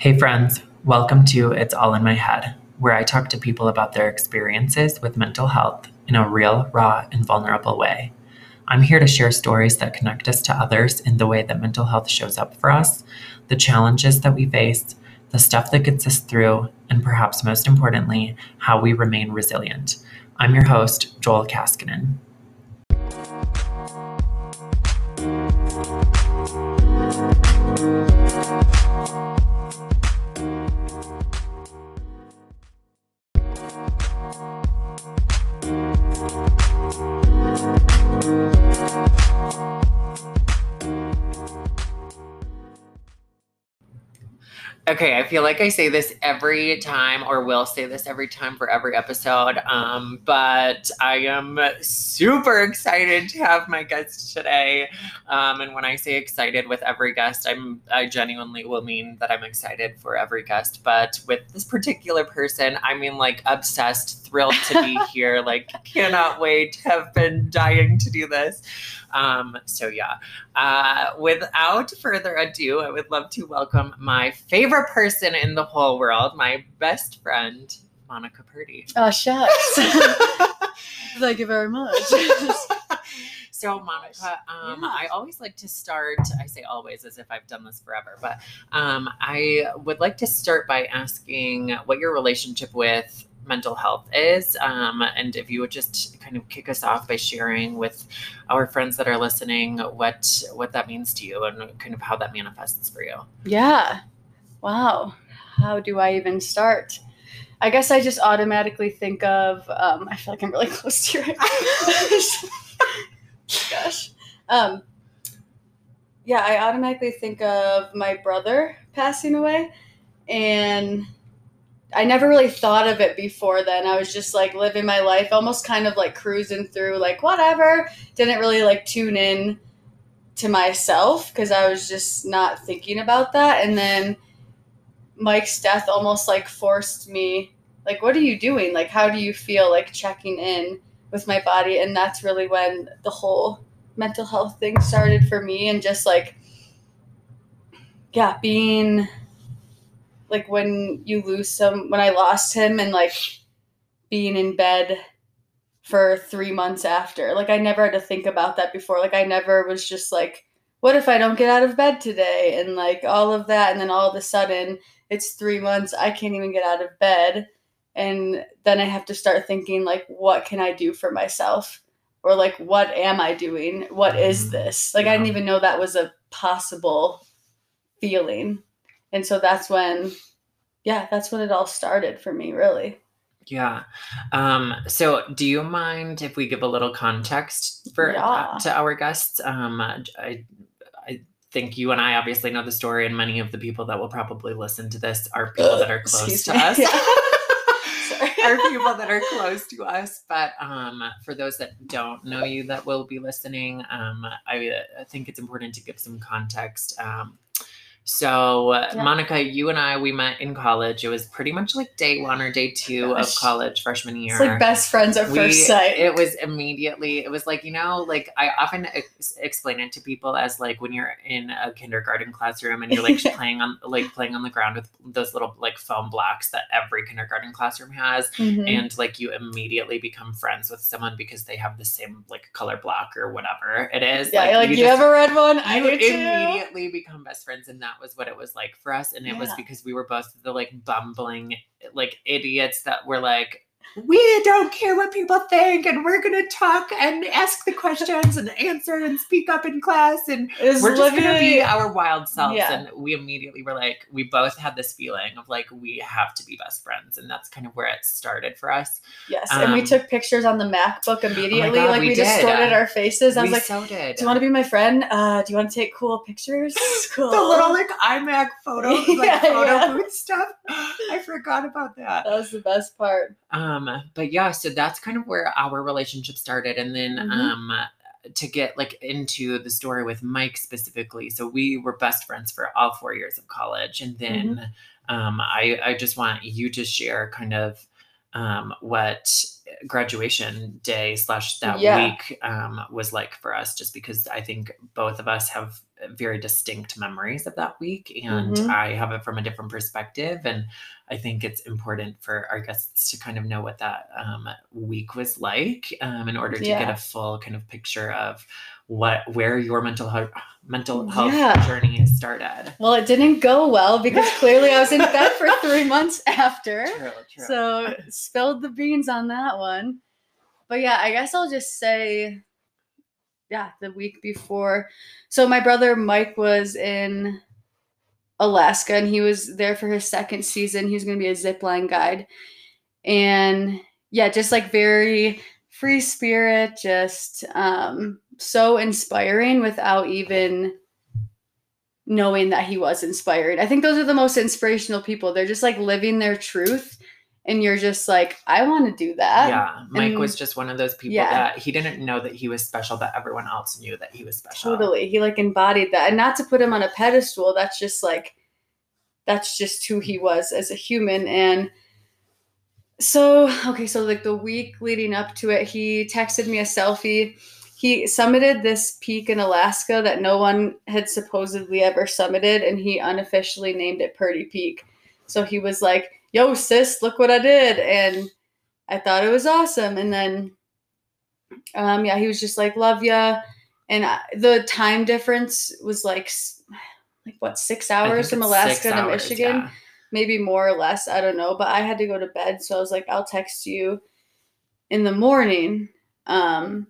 Hey, friends, welcome to It's All in My Head, where I talk to people about their experiences with mental health in a real, raw, and vulnerable way. I'm here to share stories that connect us to others in the way that mental health shows up for us, the challenges that we face, the stuff that gets us through, and perhaps most importantly, how we remain resilient. I'm your host, Joel Kaskinen. Feel like I say this every time, or will say this every time for every episode. Um, but I am super excited to have my guest today. Um, and when I say excited with every guest, I'm I genuinely will mean that I'm excited for every guest. But with this particular person, I mean like obsessed, thrilled to be here. Like cannot wait. Have been dying to do this. Um, so yeah, uh, without further ado, I would love to welcome my favorite person in the whole world, my best friend, Monica Purdy. Oh shucks! Thank you very much. So, Monica, um, Yeah. I always like to start, I say always as if I've done this forever, but um, I would like to start by asking what your relationship with mental health is. Um, and if you would just kind of kick us off by sharing with our friends that are listening what what that means to you and kind of how that manifests for you. yeah. Wow. How do I even start? I guess I just automatically think of. Um, I feel like I'm really close to you. Gosh. Um, yeah, I automatically think of my brother passing away, and I never really thought of it before then. I was just like living my life, almost kind of like cruising through, like whatever. Didn't really like tune in to myself because I was just not thinking about that. And then Mike's death almost like forced me, like, what are you doing? Like, how do you feel like checking in with my body? And that's really when the whole mental health thing started for me and just like, yeah, being like when you lose some, when I lost him and like being in bed for three months after. Like I never had to think about that before. Like I never was just like, what if I don't get out of bed today? And like all of that. And then all of a sudden it's three months. I can't even get out of bed. And then I have to start thinking like, what can I do for myself? Or like, what am I doing? What is mm-hmm. this? Like I didn't even know that was a possible feeling. And so that's when, yeah, that's when it all started for me, really. Yeah. Um, so do you mind if we give a little context for Yeah. uh, to our guests? Um, I, I think you and I obviously know the story, and many of the people that will probably listen to this are people that are close Excuse to me. us. Yeah. Are people that are close to us. But um, for those that don't know you that will be listening, um, I, I think it's important to give some context. Um, so, Yeah. Monica, you and I, we met in college. It was pretty much like day one or day two of college, freshman year. It's like best friends at We- first sight. It was immediately, it was like, you know, like I often ex- explain it to people as like when you're in a kindergarten classroom and you're like playing on, like playing on the ground with those little like foam blocks that every kindergarten classroom has Mhm. and like you immediately become friends with someone because they have the same like color block or whatever it is. yeah, like, you, just- a red one? I you immediately become best friends, and that was what it was like for us. And it was because we were both the like bumbling like idiots that were like, we don't care what people think, and we're gonna talk and ask the questions and answer and speak up in class, and It was we're just gonna be our wild selves. Yeah. And we immediately were like, we both had this feeling of like we have to be best friends, and that's kind of where it started for us. yes, and we um, took pictures on the MacBook immediately. God, like we we, distorted our faces. I was like, so did. "Do you want to be my friend? Uh, do you want to take cool pictures? Cool." the little like iMac photo, like Yeah, photo yeah. booth stuff. I forgot about that. that was the best part. Um, but yeah, so that's kind of where our relationship started, and then Mhm. um, to get like into the story with Mike specifically. So we were best friends for all four years of college, and then um, I I just want you to share kind of um, what graduation day slash that Yeah. week um, was like for us, just because I think both of us have very distinct memories of that week, and Mhm. I have it from a different perspective. And I think it's important for our guests to kind of know what that um, week was like um, in order to get a full kind of picture of what where your mental health mental health Yeah. journey started. Well, it didn't go well because clearly I was in bed for three months after. True, true. So spilled the beans on that one. But yeah, I guess I'll just say, yeah, the week before. So my brother Mike was in Alaska and he was there for his second season. He was going to be a zipline guide. And yeah, just like very free spirit, just um, so inspiring without even knowing that he was inspired. I think those are the most inspirational people. They're just like living their truth and you're just like, I want to do that. yeah, Mike and- was just one of those people Yeah. that he didn't know that he was special, but everyone else knew that he was special. Totally. He like embodied that. And not to put him on a pedestal, that's just like that's just who he was as a human. And so okay, so like the week leading up to it, he texted me a selfie. He summited this peak in Alaska that no one had supposedly ever summited, and he unofficially named it Purdy Peak. So he was like, Yo, sis, look what I did. And I thought it was awesome. And then um, yeah, he was just like, Love ya and I, the time difference was like like what six hours from Alaska to hours, Michigan, yeah. maybe more or less. I don't know, but I had to go to bed, so I was like, I'll text you in the morning. Um,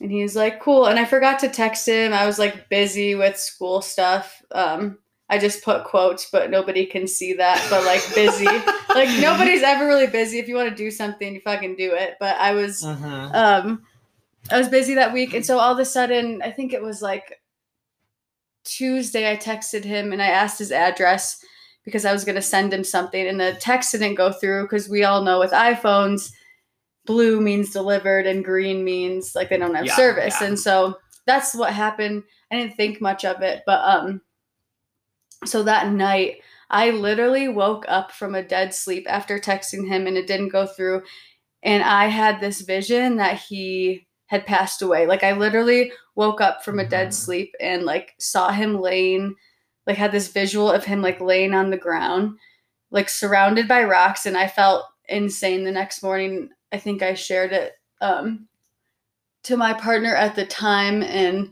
and he was like, cool. And I forgot to text him. I was like busy with school stuff. Um, I just put quotes, but nobody can see that. But like busy, like nobody's ever really busy. If you want to do something, you fucking do it. But I was Mhm. um i was busy that week and so all of a sudden i think it was like tuesday i texted him and i asked his address because i was going to send him something and the text didn't go through because we all know with iphones blue means delivered and green means like they don't have Yeah, service yeah. and so that's what happened i didn't think much of it but um so that night i literally woke up from a dead sleep after texting him and it didn't go through and I had this vision that he had passed away. Like I literally woke up from a dead Mhm. sleep and like saw him laying, like had this visual of him like laying on the ground, like surrounded by rocks, and I felt insane the next morning. I think I shared it um to my partner at the time and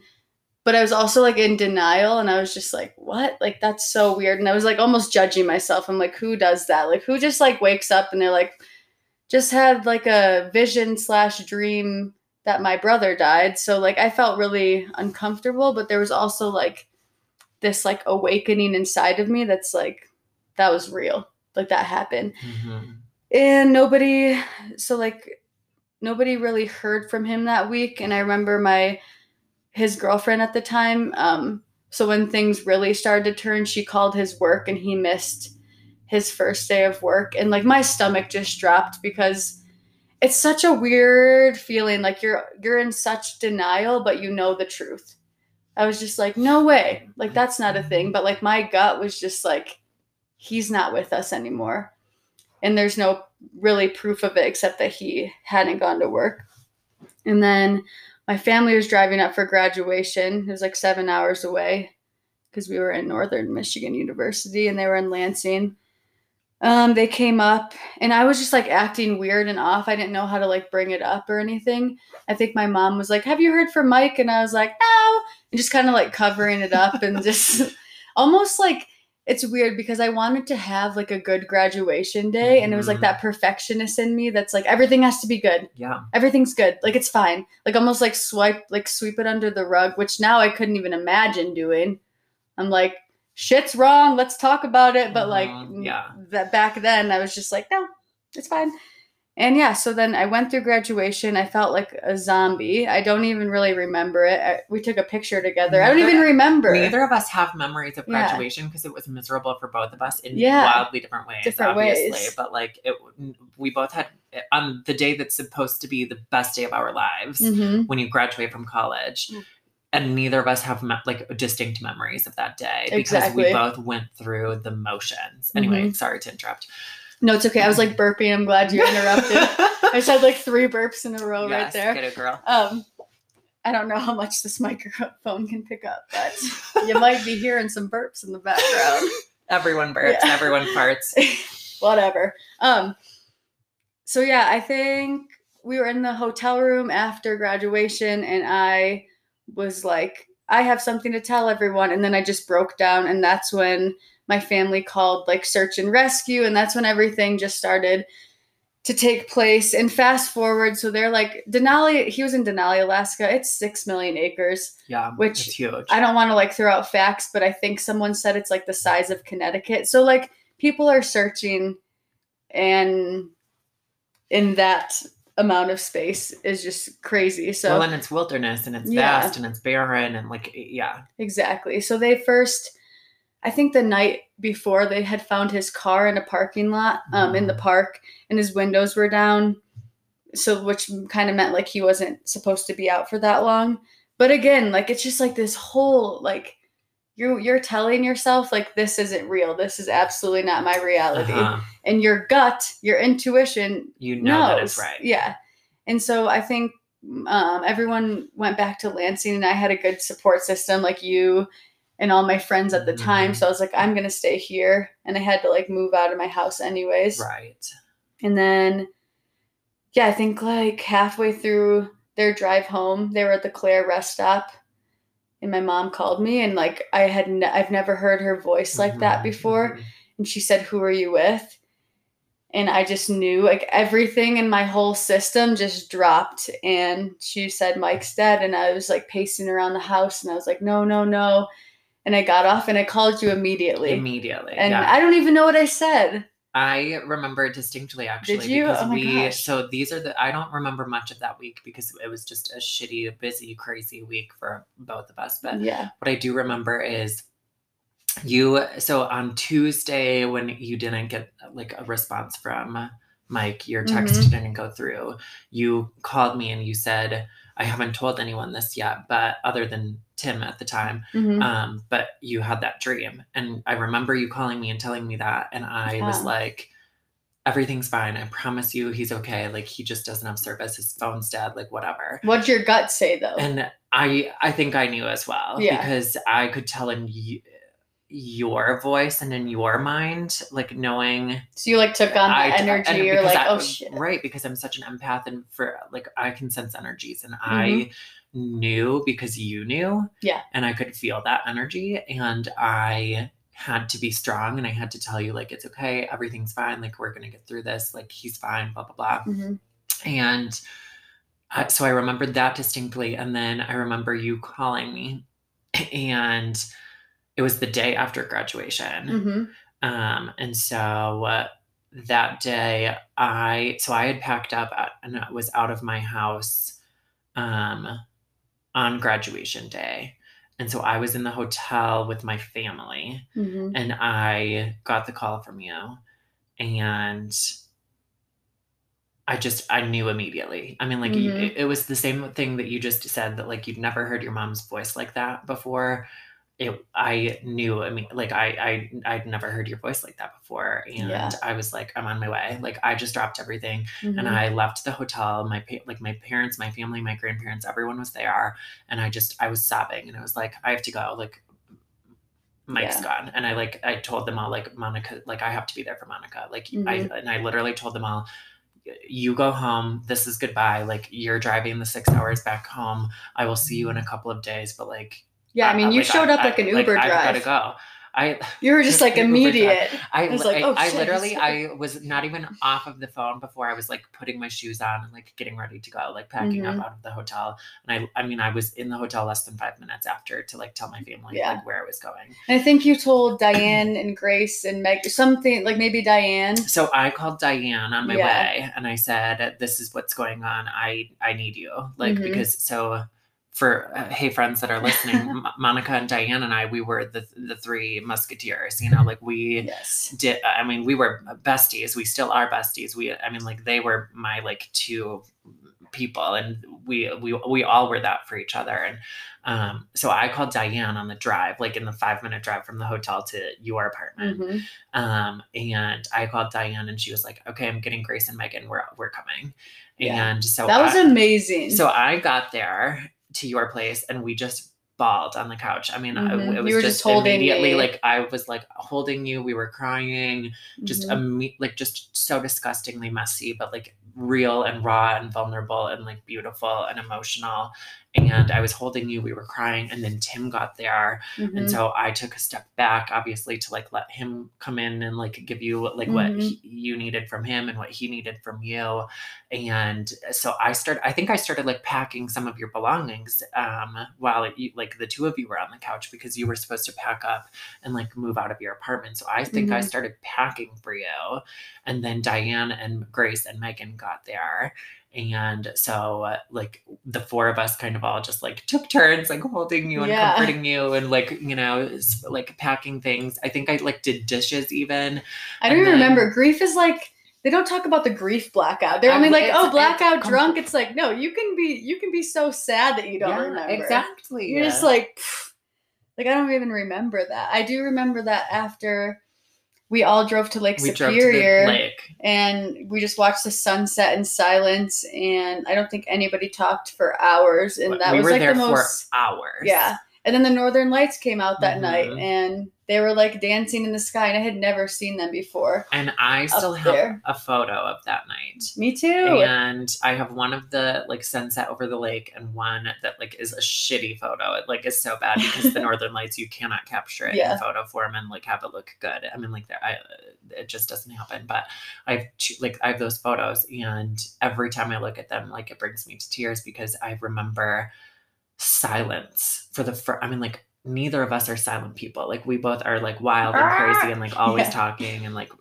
but I was also like in denial and I was just like, what? Like that's so weird. And I was like almost judging myself. I'm like, who does that? Like who just like wakes up and they're like, just had like a vision slash dream that my brother died. So like I felt really uncomfortable, but there was also like this like awakening inside of me that's like that was real. Like that happened. Mhm. And nobody so like nobody really heard from him that week. And I remember my his girlfriend at the time. Um so when things really started to turn, she called his work and he missed his first day of work. And like my stomach just dropped because it's such a weird feeling like you're you're in such denial but you know the truth. I was just like no way. Like that's not a thing but like my gut was just like he's not with us anymore. And there's no really proof of it except that he hadn't gone to work. And then my family was driving up for graduation it was like seven hours away because we were in northern michigan university and they were in lansing um, they came up and I was just like acting weird and off. I didn't know how to like bring it up or anything. I think my mom was like, Have you heard from Mike? And I was like, No. And just kind of like covering it up and just almost like it's weird because I wanted to have like a good graduation day. And it was like Mhm. that perfectionist in me that's like, everything has to be good. Yeah. Everything's good. Like it's fine. Like almost like swipe, like sweep it under the rug, which now I couldn't even imagine doing. I'm like, shit's wrong. Let's talk about it. But like Mhm, yeah. that back then I was just like, no, it's fine. And yeah, so then I went through graduation. I felt like a zombie. I don't even really remember it. I, we took a picture together. I don't even remember. Neither of us have memories of graduation because it was miserable for both of us in Yeah. wildly different ways. Different obviously, ways. but like it, we both had on the day that's supposed to be the best day of our lives Mhm. when you graduate from college. Mm. And neither of us have me- like distinct memories of that day because Exactly. we both went through the motions. Anyway, Mhm. sorry to interrupt. No, it's okay. I was like burping. I'm glad you interrupted. I said like three burps in a row right Yes, there. Get it, girl. Um, I don't know how much this microphone can pick up, but you might be hearing some burps in the background. Everyone burps, Yeah. everyone farts. Whatever. Um so yeah, I think we were in the hotel room after graduation and I was like I have something to tell everyone and then I just broke down and that's when my family called like search and rescue and that's when everything just started to take place and fast forward so they're like denali he was in denali alaska it's six million acres Yeah, Which huge. i don't want to like throw out facts but i think someone said it's like the size of connecticut so like people are searching and in that amount of space is just crazy so well, and it's wilderness and it's Yeah. vast and it's barren and like yeah, Exactly. So they first, I think the night before, they had found his car in a parking lot um, in the Mhm. park, and his windows were down. So, which kind of meant like he wasn't supposed to be out for that long. But again, like it's just like this whole like you you're telling yourself like this isn't real. This is absolutely not my reality. uh-huh. And your gut, your intuition you know that it's right. Yeah. And so I think um, everyone went back to Lansing and I had a good support system like you and all my friends at the time. Mhm. So I was like, I'm going to stay here. And I had to like move out of my house anyways. Right. And then, yeah, I think like halfway through their drive home, they were at the Clare rest stop. And my mom called me, and like I had, ne- I've never heard her voice like that Mhm, before mhm. and she said, Who are you with? And I just knew like everything in my whole system just dropped. And she said, Mike's dead. And I was like pacing around the house and I was like, No, no, no. And I got off and I called you immediately. Immediately. and yeah. I don't even know what I said. I remember distinctly actually Did you? because Oh we gosh. so these are the I don't remember much of that week because it was just a shitty, busy, crazy week for both of us. But yeah. what I do remember is you so on Tuesday when you didn't get like a response from Mike, your text Mhm. didn't go through. You called me and you said, I haven't told anyone this yet, but other than Tim at the time, Mhm. um, but you had that dream. And I remember you calling me and telling me that. And I was like, everything's fine. I promise you he's okay. Like he just doesn't have service. His phone's dead, like whatever. What'd your gut say though? And I I think I knew as well Yeah. because I could tell in y- your voice and in your mind, like knowing so you like took on the I- energy. and You're like, I- Oh shit. Right, because I'm such an empath and for like I can sense energies and Mm-hmm. I knew because you knew. Yeah. And I could feel that energy and I had to be strong and I had to tell you like it's okay, everything's fine, like we're gonna get through this, like he's fine, blah blah blah. Mhm. And uh, so I remembered that distinctly. And then I remember you calling me, and it was the day after graduation. Mhm. Um, and so uh, that day, I so I had packed up and I was out of my house um, on graduation day. And so I was in the hotel with my family Mhm. and I got the call from you and I just I knew immediately. I mean like Mhm. it, it was the same thing that you just said that like you'd never heard your mom's voice like that before. It I knew I mean like I I I'd never heard your voice like that before and Yeah. I was like I'm on my way. Like I just dropped everything and Mhm. I left the hotel. My pa- like my parents, my family, my grandparents, everyone was there, and I just I was sobbing, and I was like, I have to go. Like Mike's Yeah. gone, and I like I told them all like Monica, like I have to be there for Monica. Like I Mm-hmm. and I literally told them all. You go home. This is goodbye. Like you're driving the six hours back home. I will see you in a couple of days. But like, yeah, I mean, you like, showed up like an Uber driver. I've drive. gotta go. I You were just like immediate. I, I was like, I, "Oh, I shit, literally, he's- I was not even off of the phone before I was like putting my shoes on and like getting ready to go, like packing Mhm. up out of the hotel. And I, I mean, I was in the hotel less than five minutes after to like tell my family Yeah. like where I was going. And I think you told Diane and Grace and Meg something like maybe Diane. So I called Diane on my Yeah. way and I said, "This is what's going on. I I need you." Like Mhm. because so. For uh, hey friends that are listening, Monica and Diane and I, we were the the three musketeers. You know, like we Yes. did i mean we were besties we still are besties we i mean like they were my like two people and we we we all were that for each other and um so i called diane on the drive like in the five minute drive from the hotel to your apartment hmm um and i called diane and she was like okay i'm getting grace and megan we're we're coming Yeah. and so That was I- amazing. so I got there to your place and we just bawled on the couch. I mean, I- Mhm. it You was were just, just holding immediately me. like I was like holding you. We were crying, just Mhm. imme- like just so disgustingly messy, but like real and raw and vulnerable and like beautiful and emotional. And I was holding you. We were crying, and then Tim got there, Mhm. and so I took a step back, obviously, to like let him come in and like give you like what Mhm. he, you needed from him and what he needed from you. And so I started, I think I started like packing some of your belongings um, while you, like the two of you were on the couch because you were supposed to pack up and like move out of your apartment. So I think I Mhm. started packing for you. And then Diane and Grace and Megan got there. And so, uh, like, the four of us kind of all just like took turns, like holding you and Yeah. comforting you and like, you know, like packing things. I think I like did dishes even. I don't even remember. Grief is like they don't talk about the grief blackout. They're I- only like, it's- oh, it's blackout com- drunk. It's like, no, you can be you can be so sad that you don't remember. exactly. You're just like, pfft. like I don't even remember that. I do remember that after we all drove to Lake we to Superior the lake. and we just watched the sunset in silence, and I don't think anybody talked for hours, and that we was like the most for hours. yeah. And then the Northern Lights came out that night, Mhm. and they were like dancing in the sky, and I had never seen them before. And I still have there. a photo of that night. Me too. And I have one of the like sunset over the lake and one that like is a shitty photo. It like is so bad because the northern lights you cannot capture it Yeah. in photo form and like have it look good. I mean like there I it just doesn't happen. But I have two, like I have those photos and every time I look at them like it brings me to tears because I remember silence for the first I mean like neither of us are silent people. Like we both are like wild and crazy and like always Yeah. talking and like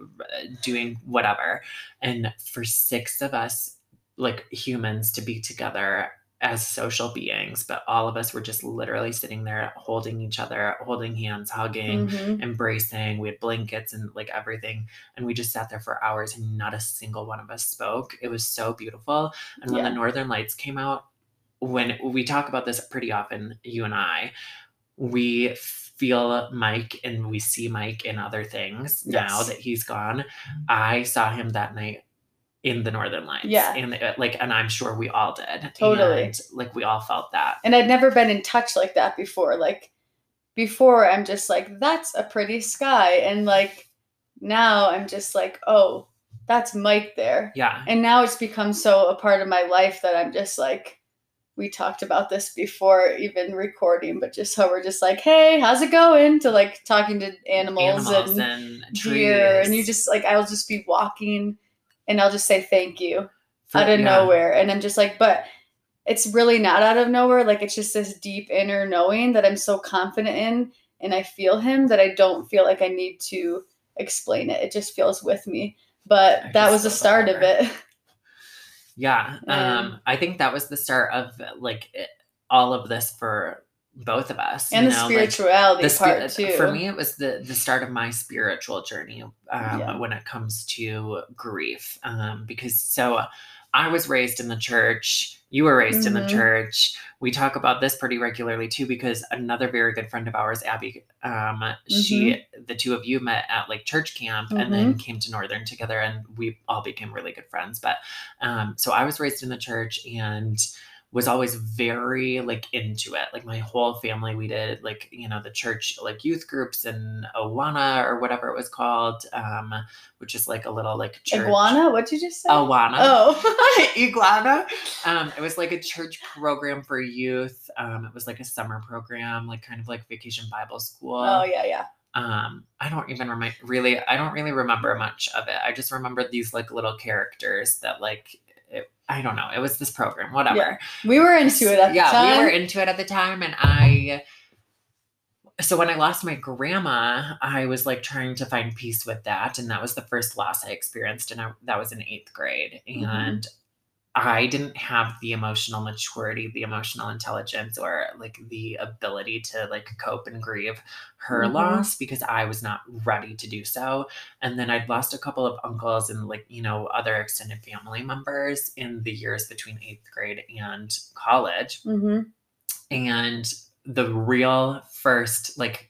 doing whatever. And for six of us, like humans, to be together as social beings, but all of us were just literally sitting there holding each other, holding hands, hugging, Mhm. embracing. We had blankets and like everything. And we just sat there for hours and not a single one of us spoke. It was so beautiful. And when Yeah. the Northern Lights came out, when we talk about this pretty often, you and I, we feel Mike and we see Mike in other things now that he's gone. Mm-hmm. I saw him that night in the Northern Lights. Yeah. And like, and I'm sure we all did. Totally. And, like we all felt that. And I'd never been in touch like that before. Like before, I'm just like, that's a pretty sky, and like now I'm just like, oh, that's Mike there. Yeah. And now it's become so a part of my life that I'm just like, we talked about this before even recording, but just how we're just like, hey, how's it going? To like talking to animals, Animals and and, deer, and you just like, I'll just be walking, and I'll just say thank you For- out of yeah. nowhere, and I'm just like, but it's really not out of nowhere. Like it's just this deep inner knowing that I'm so confident in, and I feel him that I don't feel like I need to explain it. It just feels with me. But I that was the start of it. Yeah. Yeah. Um, I think that was the start of like it, all of this for both of us. and you the know, like, spirituality the spi- part too. For me, it was the the start of my spiritual journey um, Yeah. when it comes to grief, um, because so I was raised in the church. You were raised in the Mhm. church. We talk about this pretty regularly too, because another very good friend of ours, Abby, um, she, Mm-hmm. the two of you met at like church camp and then came to Northern together, and we all became really good friends. But um, so I was raised in the church and was always very like into it. Like my whole family, we did like, you know, the church like youth groups and Awana or whatever it was called, um, which is like a little like church. Iguana? What'd you just say? Awana. Oh. Iguana. Um, it was like a church program for youth. Um, it was like a summer program, like kind of like vacation Bible school. oh yeah, yeah. Um, I don't even remember really. I don't really remember much of it. I just remember these like little characters that like. I don't know. It was this program, whatever. We were into it at yeah, the time. we were into it at the time, and I. So when I lost my grandma, I was like trying to find peace with that, and that was the first loss I experienced, and I, that was in eighth grade, Mhm. and I didn't have the emotional maturity, the emotional intelligence, or like the ability to like cope and grieve her Mhm. loss because I was not ready to do so. And then I'd lost a couple of uncles and like, you know, other extended family members in the years between eighth grade and college. hmm And the real first, like,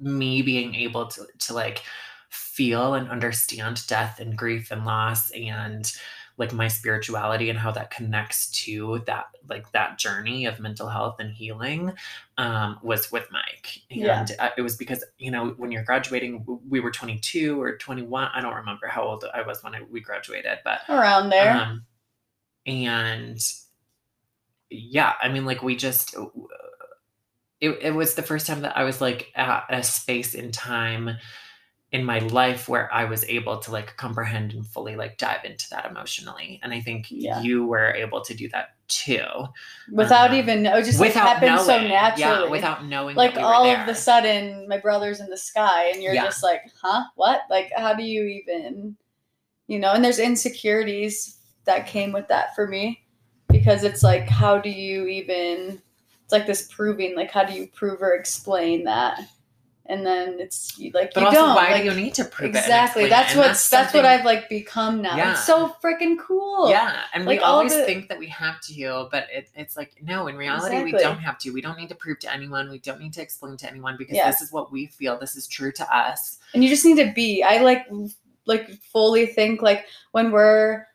me being able to, to like feel and understand death and grief and loss and like my spirituality and how that connects to that like that journey of mental health and healing um, was with Mike. And Yeah. uh, it was because, you know, when you're graduating, we were 22 or 21. I don't remember how old I was when I, we graduated, but Around there. um, and yeah, I mean, like we just, it, it was the first time that I was like at a space in time in my life where I was able to like comprehend and fully like dive into that emotionally. And I think Yeah. you were able to do that too. without um, even know, it just like, happened so naturally. Yeah, without knowing. like that we all of the sudden, my brother's in the sky, and you're Yeah. just like, huh, what? Like, how do you even, you know? And there's insecurities that came with that for me because it's like, how do you even? It's like this proving, like, how do you prove or explain that? And then it's like But you also, don't. why like, do you need to prove exactly? explain it? That's what's that's, what I've like become now. Yeah. It's so freaking cool. Yeah, and we Like, all always the- think that we have to, but it, it's like no. In reality, we don't have to. We don't need to prove to anyone. We don't need to explain to anyone because Yeah. this is what we feel. This is true to us. and you just need to be i like like fully think like when we're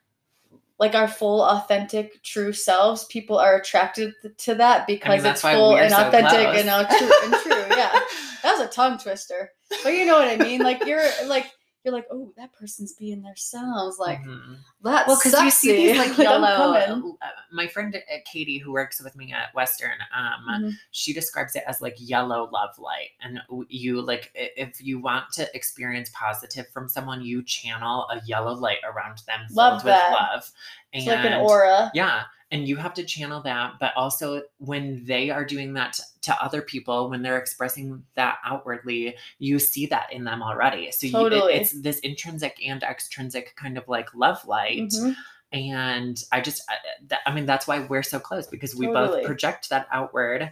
like our full authentic true selves people are attracted to that because that's it's full and authentic close. and, uh, true, and true yeah. That was a tongue twister. But you know what i mean? Like you're like you're like oh that person's being themselves like Mhm. That's well, because you see these like yellow. uh, my friend uh, Katie, who works with me at Western, um, Mhm. she describes it as like yellow love light and you like if you want to experience positive from someone you channel a yellow light around them filled Love with that. love and it's like an aura yeah and you have to channel that but also when they are doing that t- to other people when they're expressing that outwardly you see that in them already so you, Totally. it, it's this intrinsic and extrinsic kind of like love light Mhm. and i just I, that, I mean that's why we're so close because we Totally. both project that outward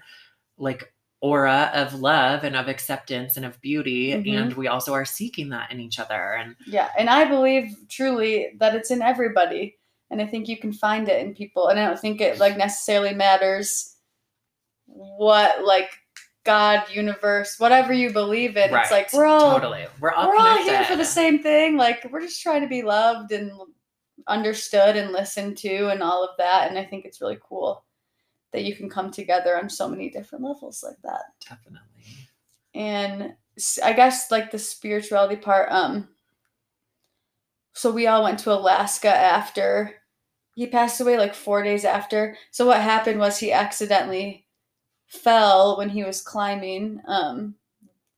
like aura of love and of acceptance and of beauty Mhm. and we also are seeking that in each other and Yeah, and I believe truly that it's in everybody, and I think you can find it in people, and I don't think it like necessarily matters what like God, universe, whatever you believe in. It's like we're all totally we're all we're all here for the same thing. Like we're just trying to be loved and understood and listened to, and all of that. And I think it's really cool that you can come together on so many different levels like that definitely and I guess like the spirituality part. Um, so we all went to Alaska after he passed away, like four days after. So what happened was he accidentally fell when he was climbing. Um,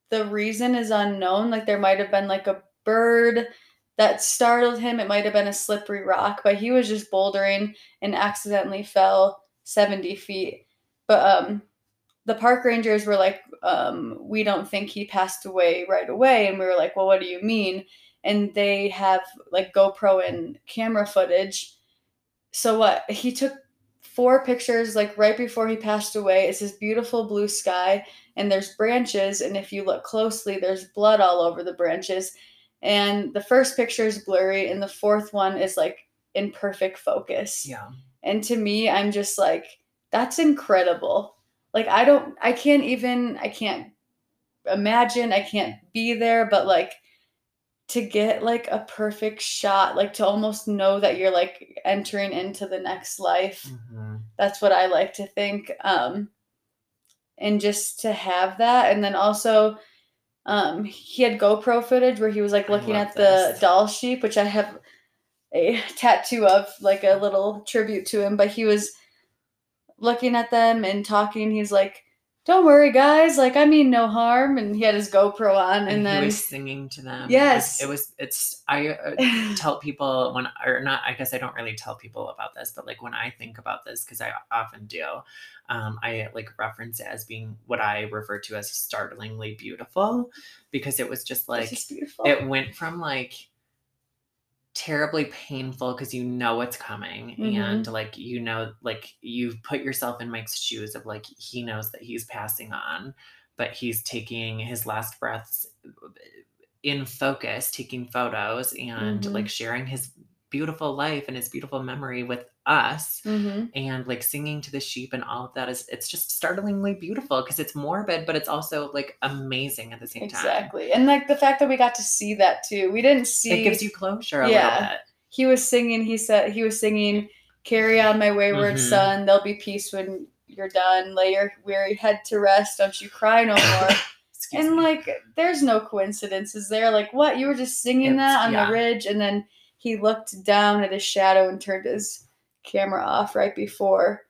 the reason is unknown. Like there might have been like a bird that startled him. It might have been a slippery rock, but he was just bouldering and accidentally fell 70 feet. But um, the park rangers were like, um, we don't think he passed away right away. And we were like, well, what do you mean? And they have like GoPro and camera footage. So what? He took four pictures like right before he passed away. It's this beautiful blue sky, and there's branches. And if you look closely, there's blood all over the branches. And the first picture is blurry, and the fourth one is like in perfect focus. yeah And to me, I'm just like, that's incredible. Like, I don't, I can't even, I can't imagine, I can't be there, but like to get like a perfect shot, like to almost know that you're like entering into the next life. Mhm. That's what I like to think. Um, and just to have that. And then also, um, he had GoPro footage where he was like looking at the Dall sheep, which I have a tattoo of, like a little tribute to him. But he was looking at them and talking. He's like, "Don't worry, guys. Like, I mean no harm." And he had his GoPro on, and, and, then he was singing to them Yes. it was, it was it's i uh, tell people when or not i guess i don't really tell people about this but like when i think about this because i often do um, i like reference it as being what i refer to as startlingly beautiful because it was just like just beautiful. it went from like terribly painful because you know what's coming Mhm. and like you know like you've put yourself in mike's shoes of like he knows that he's passing on but he's taking his last breaths in focus taking photos and Mhm. like sharing his beautiful life and his beautiful memory with us hmm and like singing to the sheep and all of that is it's just startlingly beautiful because it's morbid but it's also like amazing at the same time Exactly. And like the fact that we got to see that too. We didn't see it gives you closure a Yeah. he was singing. He said he was singing, "Carry on, my wayward Mhm. son. There'll be peace when you're done. Lay your weary head to rest. Don't you cry no more." And me. like, there's no coincidences there. Like, what you were just singing It's- that on yeah. the ridge, and then he looked down at his shadow and turned his camera off right before.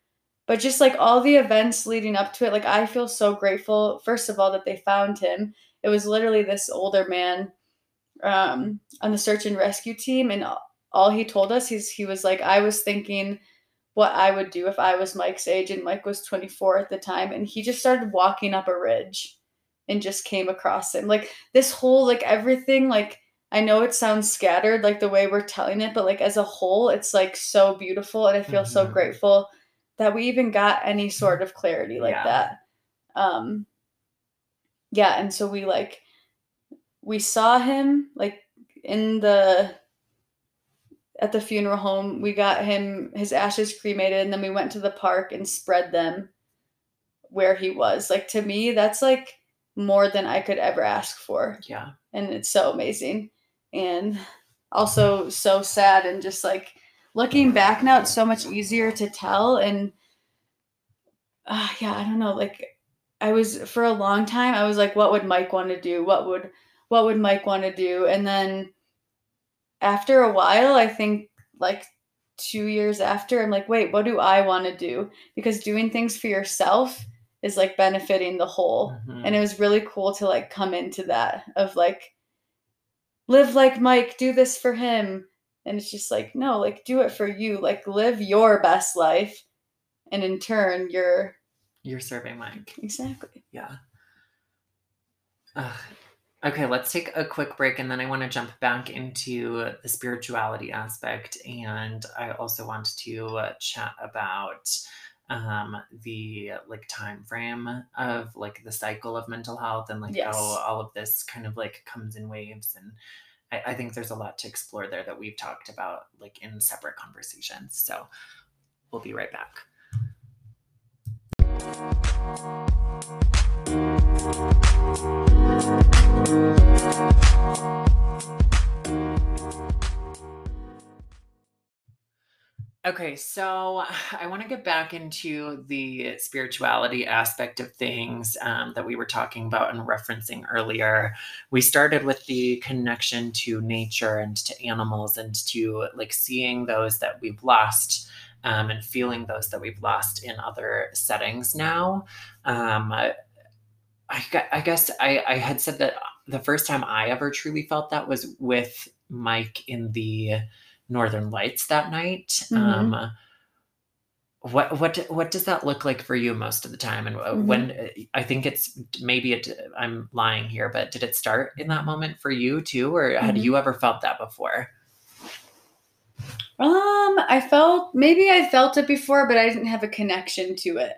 But just like all the events leading up to it, like I feel so grateful. First of all, that they found him. It was literally this older man um, on the search and rescue team, and all- he told us is he was like, I was thinking what I would do if I was Mike's age, and Mike was 24 at the time, and he just started walking up a ridge and just came across him. Like this whole like everything like I know it sounds scattered like the way we're telling it, but like as a whole, it's like so beautiful, and I feel so Mhm. grateful that we even got any sort of clarity like Yeah. that. Um, yeah, and so we like we saw him like in the at the funeral home. We got him his ashes cremated, and then we went to the park and spread them where he was. Like to me, that's like more than I could ever ask for yeah. and it's so amazing and also so sad and just like looking back now it's so much easier to tell. And uh, yeah i don't know like i was for a long time i was like what would mike want to do? What would what would mike want to do? And then after a while i think like two years after i'm like wait what do i want to do? Because doing things for yourself is like benefiting the whole. Mhm. and it was really cool to like come into that of like live like mike do this for him and it's just like no like do it for you like live your best life and in turn you're You're serving Mike. exactly Yeah. Ugh. Okay, let's take a quick break and then I want to jump back into the spirituality aspect. And I also want to chat about um the like time frame of like the cycle of mental health and like Yes. how all of this kind of like comes in waves and I, I think there's a lot to explore there that we've talked about like in separate conversations so we'll be right back Okay, so I want to get back into the spirituality aspect of things um, that we were talking about and referencing earlier. We started with the connection to nature and to animals and to like seeing those that we've lost um, and feeling those that we've lost in other settings now. Um, I, I guess I, I had said that the first time I ever truly felt that was with Mike in the Northern Lights that night. Mhm. Um, what what what does that look like for you most of the time? And uh, when I think it's maybe it, I'm lying here, but did it start in that moment for you too, or had Mhm. you ever felt that before? um i felt maybe i felt it before but i didn't have a connection to it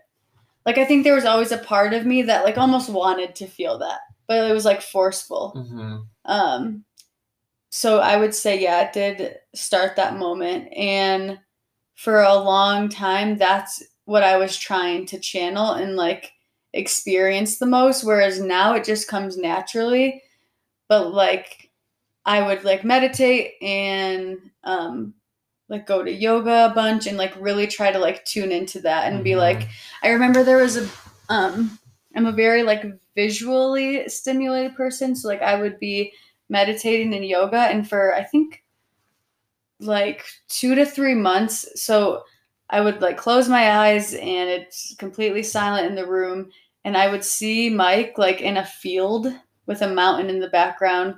like i think there was always a part of me that like almost wanted to feel that but it was like forceful hmm Um, so I would say, yeah, it did start that moment. And for a long time, that's what I was trying to channel and like experience the most. Whereas now it just comes naturally. But like, I would like meditate and um, like go to yoga a bunch and like really try to like tune into that and be like, I remember there was a, um, I'm a very like visually stimulated person. So like I would be meditating and yoga and for I think like two to three months. So I would like close my eyes and it's completely silent in the room. And I would see Mike like in a field with a mountain in the background.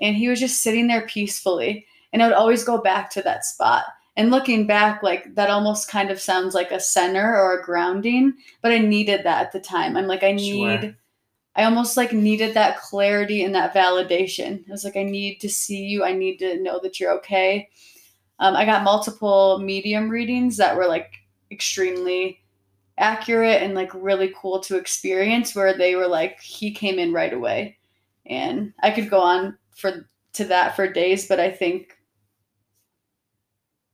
And he was just sitting there peacefully. And I would always go back to that spot. And looking back, like that almost kind of sounds like a center or a grounding, but I needed that at the time. I'm like, I need, Sure. I almost like needed that clarity and that validation. I was like, I need to see you. I need to know that you're okay. Um, I got multiple medium readings that were like extremely accurate and like really cool to experience where they were like he came in right away and i could go on for to that for days but i think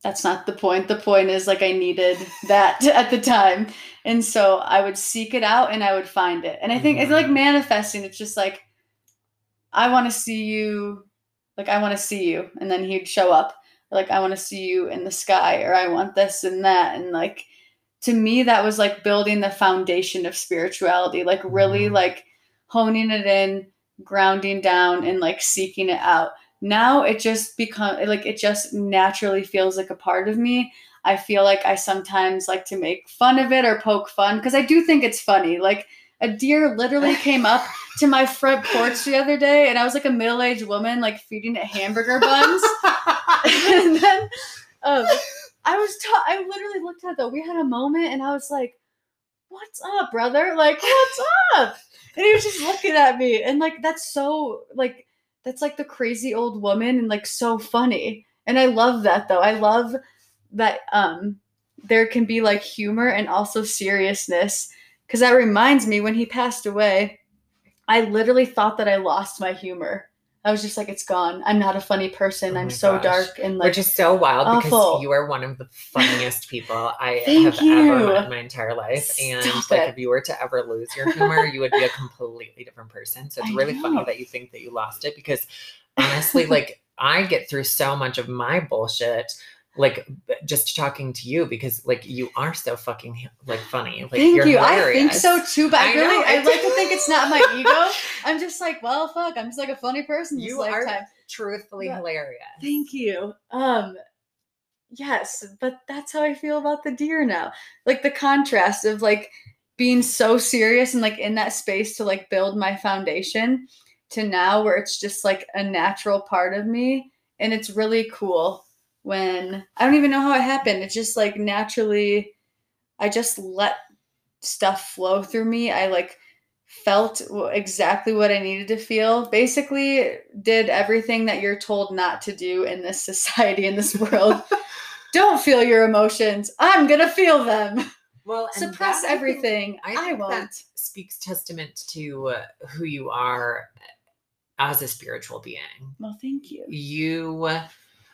that's not the point. The point is like i needed that at the time. And so i would seek it out and i would find it. And i think it's like manifesting. It's just like i want to see you like i want to see you. And then he'd show up. Like I want to see you in the sky or I want this and that. And like to me that was like building the foundation of spirituality. Like really Mhm. like honing it in grounding down and like seeking it out now it just become like it just naturally feels like a part of me i feel like i sometimes like to make fun of it or poke fun because i do think it's funny like a deer literally came up to my front porch the other day and i was like a middle-aged woman like feeding it hamburger buns and then um, I was ta- I literally looked at though. We had a moment and I was like, What's up, brother? Like, what's up? And he was just looking at me. And like that's so like that's like the crazy old woman and like so funny. And I love that though. I love that um there can be like humor and also seriousness. Cause that reminds me when he passed away, I literally thought that I lost my humor. I was just like, it's gone. I'm not a funny person. Oh I'm so gosh. dark and like Which is so wild awful. because you are one of the funniest people I have ever met in my entire life. And Stop like if you were to ever lose your humor, you would be a completely different person. So it's I really funny that you think that you lost it because honestly, like I get through so much of my bullshit. Like just talking to you because like you are so fucking like funny. Like Thank you're you. hilarious. I think so too, but I, I really know, I like to think it's not my ego. I'm just like, well, fuck. I'm just like a funny person this You are lifetime. truthfully But- hilarious. Thank you. Um yes, but that's how I feel about the deer now. Like the contrast of like being so serious and like in that space to like build my foundation to now where it's just like a natural part of me and it's really cool when I don't even know how it happened. It's just like naturally I just let stuff flow through me. I like felt exactly what I needed to feel. Basically, did everything that you're told not to do in this society, in this world. Don't feel your emotions. I'm gonna feel them. Well, Suppress that, I think- everything. I I, won't. that speaks testament to uh, who you are as a spiritual being. Well, thank you. You,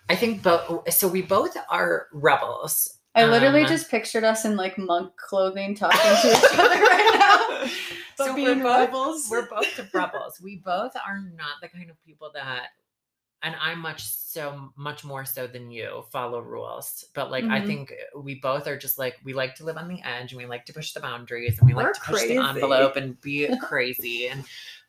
I think, both. So we both are rebels. I literally Um, just pictured us in like monk clothing talking to each other right now. But So we're both- rebels. We're both rebels. We both are not the kind of people that, and I'm much so much more so than you follow rules. But like I Mhm. think we both are just like we like to live on the edge and we like to push the boundaries and we like We're to push the envelope and be crazy and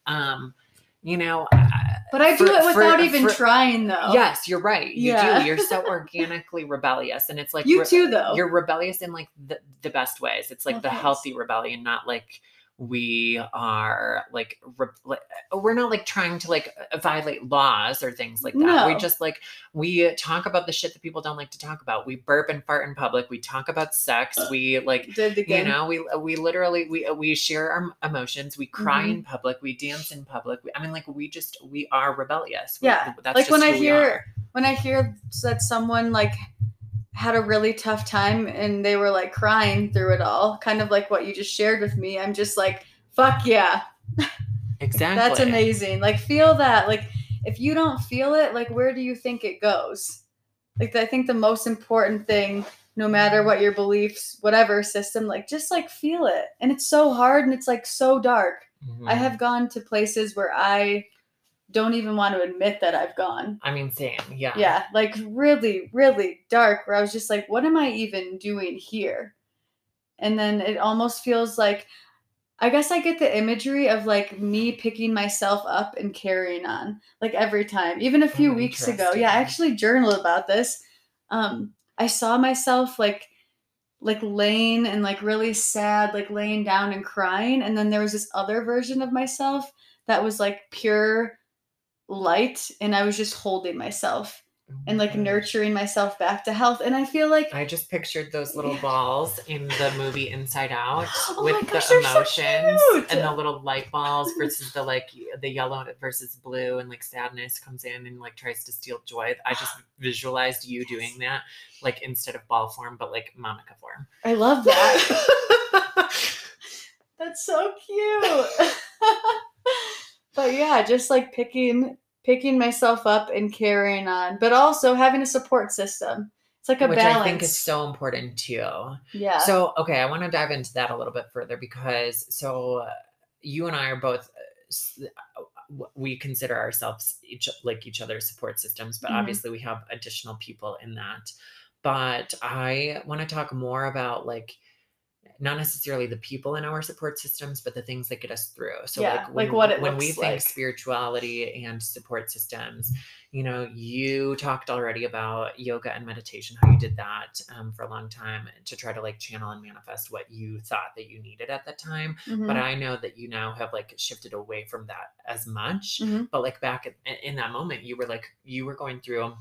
um you know I- but I do for- it without for- even for- trying though. yes you're right you Yeah. do you're so organically rebellious and it's like You re- too though. you're rebellious in like the, the best ways it's like Well, the healthy rebellion not like we are like, re- we're not like trying to like uh, violate laws or things like that. No. we just like we talk about the shit that people don't like to talk about. We burp and fart in public. We talk about sex. We like you know we we literally we we share our emotions. We cry Mhm. in public. We dance in public. We, i mean like we just we are rebellious. We- Yeah, that's like when I hear when I hear that someone like had a really tough time and they were like crying through it all, kind of like what you just shared with me, I'm just like, fuck yeah, exactly that's amazing. Like feel that. Like if you don't feel it, like where do you think it goes? Like I think the most important thing, no matter what your beliefs, whatever system, like just like feel it. And it's so hard and it's like so dark. I Mhm. have gone to places where I don't even want to admit that I've gone. i mean same yeah. Yeah like really really dark where i was just like what am i even doing here? And then it almost feels like i guess i get the imagery of like me picking myself up and carrying on like every time. Even a few Oh, weeks ago yeah i actually journaled about this. Um i saw myself like like laying and like really sad like laying down and crying. And then there was this other version of myself that was like pure light and i was just holding myself and like gosh. nurturing myself back to health. And I feel like I just pictured those little Yeah. balls in the movie Inside Out Oh with gosh, the they're so emotions and the little light balls versus the like the yellow versus blue and like sadness comes in and like tries to steal joy. I just visualized you doing that like instead of ball form but like Monica form. I love that. That's so cute. but yeah, just like picking picking myself up and carrying on, but also having a support system. It's like a balance. Which balance. I think is so important too. yeah. So, okay, I want to dive into that a little bit further because so you and I are both uh, we consider ourselves each like each other's support systems, but Mhm. obviously we have additional people in that. But I want to talk more about like not necessarily the people in our support systems, but the things that get us through. So Yeah, like like when, what it when we think like. spirituality and support systems, you know, you talked already about yoga and meditation, how you did that um, for a long time to try to like channel and manifest what you thought that you needed at that time Mhm. but i know that you now have like shifted away from that as much Mhm. but like back in, in that moment you were like you were going through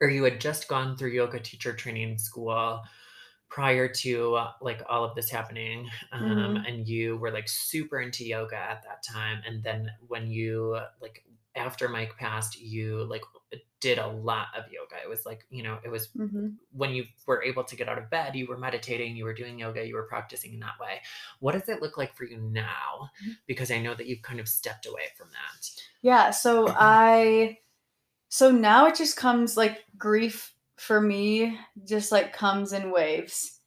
or you had just gone through yoga teacher training school prior to uh, like all of this happening um, Mhm. and you were like super into yoga at that time and then when you like after mike passed you like did a lot of yoga it was like you know it was Mhm. when you were able to get out of bed, you were meditating, you were doing yoga, you were practicing in that way. What does it look like for you now? Mhm. Because I know that you've kind of stepped away from that. Yeah, so I so now it just comes like grief for me just like comes in waves.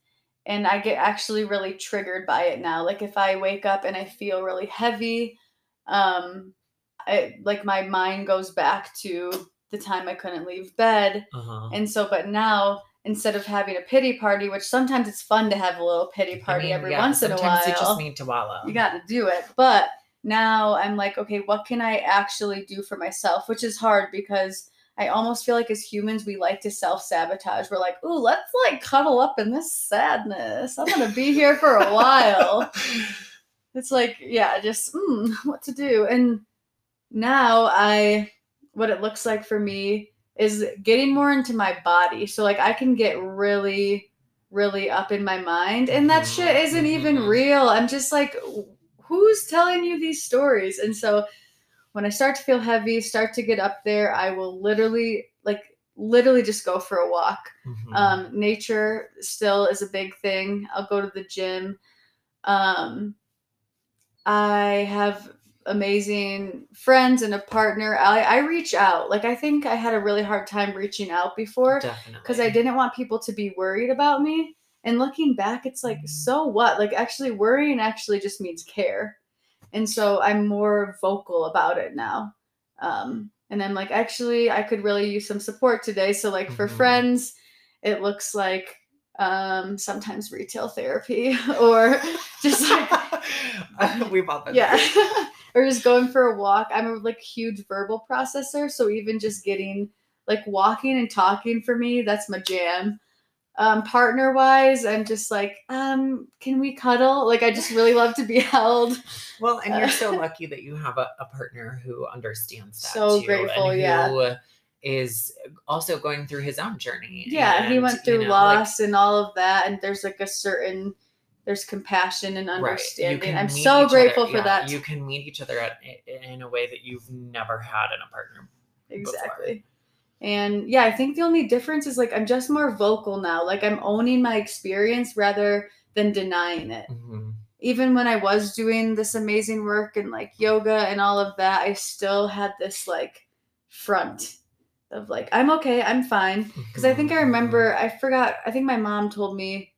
And I get actually really triggered by it now. Like if I wake up and I feel really heavy, um I like my mind goes back to the time I couldn't leave bed. Uh-huh. And so but now instead of having a pity party, which sometimes it's fun to have a little pity party I mean, every yeah, once in a while you just need to wallow. you got to do it. But now I'm like, okay, what can I actually do for myself? Which is hard because I almost feel like as humans, we like to self sabotage. We're like, ooh, let's like cuddle up in this sadness. I'm going to be here for a while. It's like, yeah, just mm, what to do. And now I, what it looks like for me is getting more into my body. So like I can get really, really up in my mind, and that shit Mhm, isn't even mhm. real. I'm just like, who's telling you these stories? And so when I start to feel heavy, start to get up there, I will literally like literally just go for a walk. Mhm. Um, nature still is a big thing. I'll go to the gym. Um, I have amazing friends and a partner. I, I reach out. Like I think I had a really hard time reaching out before because I didn't want people to be worried about me. And looking back, it's like, so what? Like actually worrying actually just means care. And so I'm more vocal about it now. Um, and I'm like, actually, I could really use some support today. So like for Mhm. friends, it looks like um, sometimes retail therapy or just like We've all been yeah or just going for a walk i'm a like huge verbal processor so even just getting like walking and talking for me that's my jam um partner wise i'm just like um can we cuddle like i just really love to be held Well, and you're so lucky that you have a, a partner who understands that. So too, grateful, yeah. Is also going through his own journey. yeah he and, went you through know, like, loss and all of that and there's like a certain there's compassion and understanding can i'm so grateful other- for yeah, that You can meet each other at, in a way that you've never had in a partner. exactly and yeah i think the only difference is like i'm just more vocal now like i'm owning my experience rather than denying it Mhm. even when i was doing this amazing work and like yoga and all of that i still had this like front of like i'm okay i'm fine because i think i Mhm. remember i forgot i think my mom told me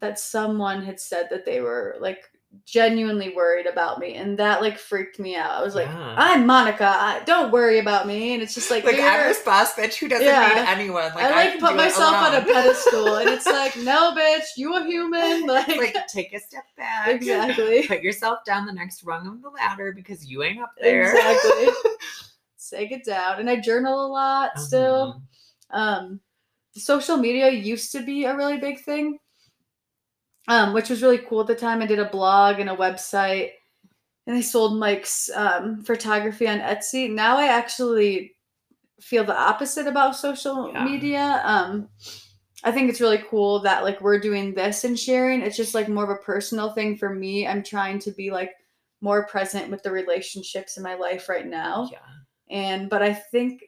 that someone had said that they were like genuinely worried about me and that like freaked me out i was like Yeah. i'm monica I, don't worry about me and it's just like, Like I'm you're- this boss bitch who doesn't Yeah. need anyone. Like I like can put myself on a pedestal, and it's like, no, bitch, you a human. Like, like take a step back. exactly, Put yourself down the next rung of the ladder because you ain't up there. exactly. Take it down, and I journal a lot still. Mhm. Um, social media used to be a really big thing, um, which was really cool at the time. I did a blog and a website, and I sold Mike's um, photography on Etsy. Now I actually feel the opposite about social Yeah. media. Um, I think it's really cool that like we're doing this and sharing. It's just like more of a personal thing for me. I'm trying to be like more present with the relationships in my life right now Yeah. and but i think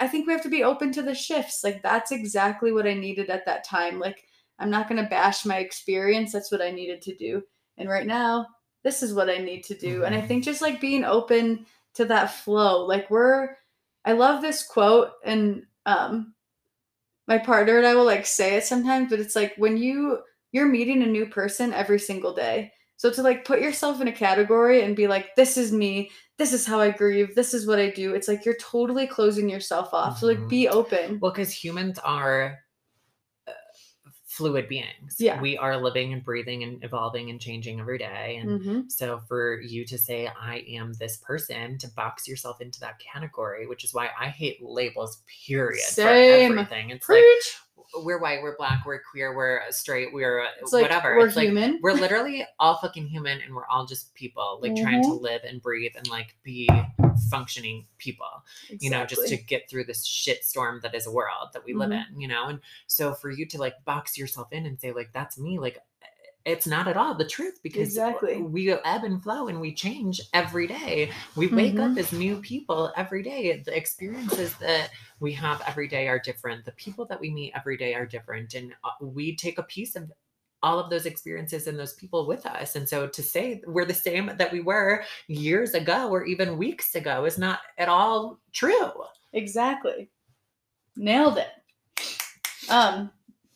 i think we have to be open to the shifts like that's exactly what i needed at that time like i'm not going to bash my experience that's what i needed to do and right now this is what i need to do and i Mhm. think just like being open to that flow like we're i love this quote and um my partner and i will like say it sometimes but it's like when you you're meeting a new person every single day so to like put yourself in a category and be like this is me this is how I grieve. This is what I do. It's like you're totally closing yourself off. So Mhm. like be open. Well, because humans are fluid beings. Yeah. We are living and breathing and evolving and changing every day. And Mhm. so for you to say, I am this person, to box yourself into that category, which is why I hate labels, period. Same. For everything. It's like, Preach. We're white, we're black, we're queer, we're straight, we're uh, it's like whatever. we're it's like, human. we're literally all fucking human and we're all just people, like trying to Mhm. live and breathe and like be functioning people you know, just to get through this shit storm that is a world that we live Mhm. in, you know? And so for you to like box yourself in and say, like, that's me, like, it's not at all the truth because Exactly. we ebb and flow and we change every day. We wake up Mhm. as new people every day. The experiences that we have every day are different. The people that we meet every day are different. And uh, we take a piece of all of those experiences and those people with us. And so to say we're the same that we were years ago or even weeks ago is not at all true. Exactly. Nailed it. Um,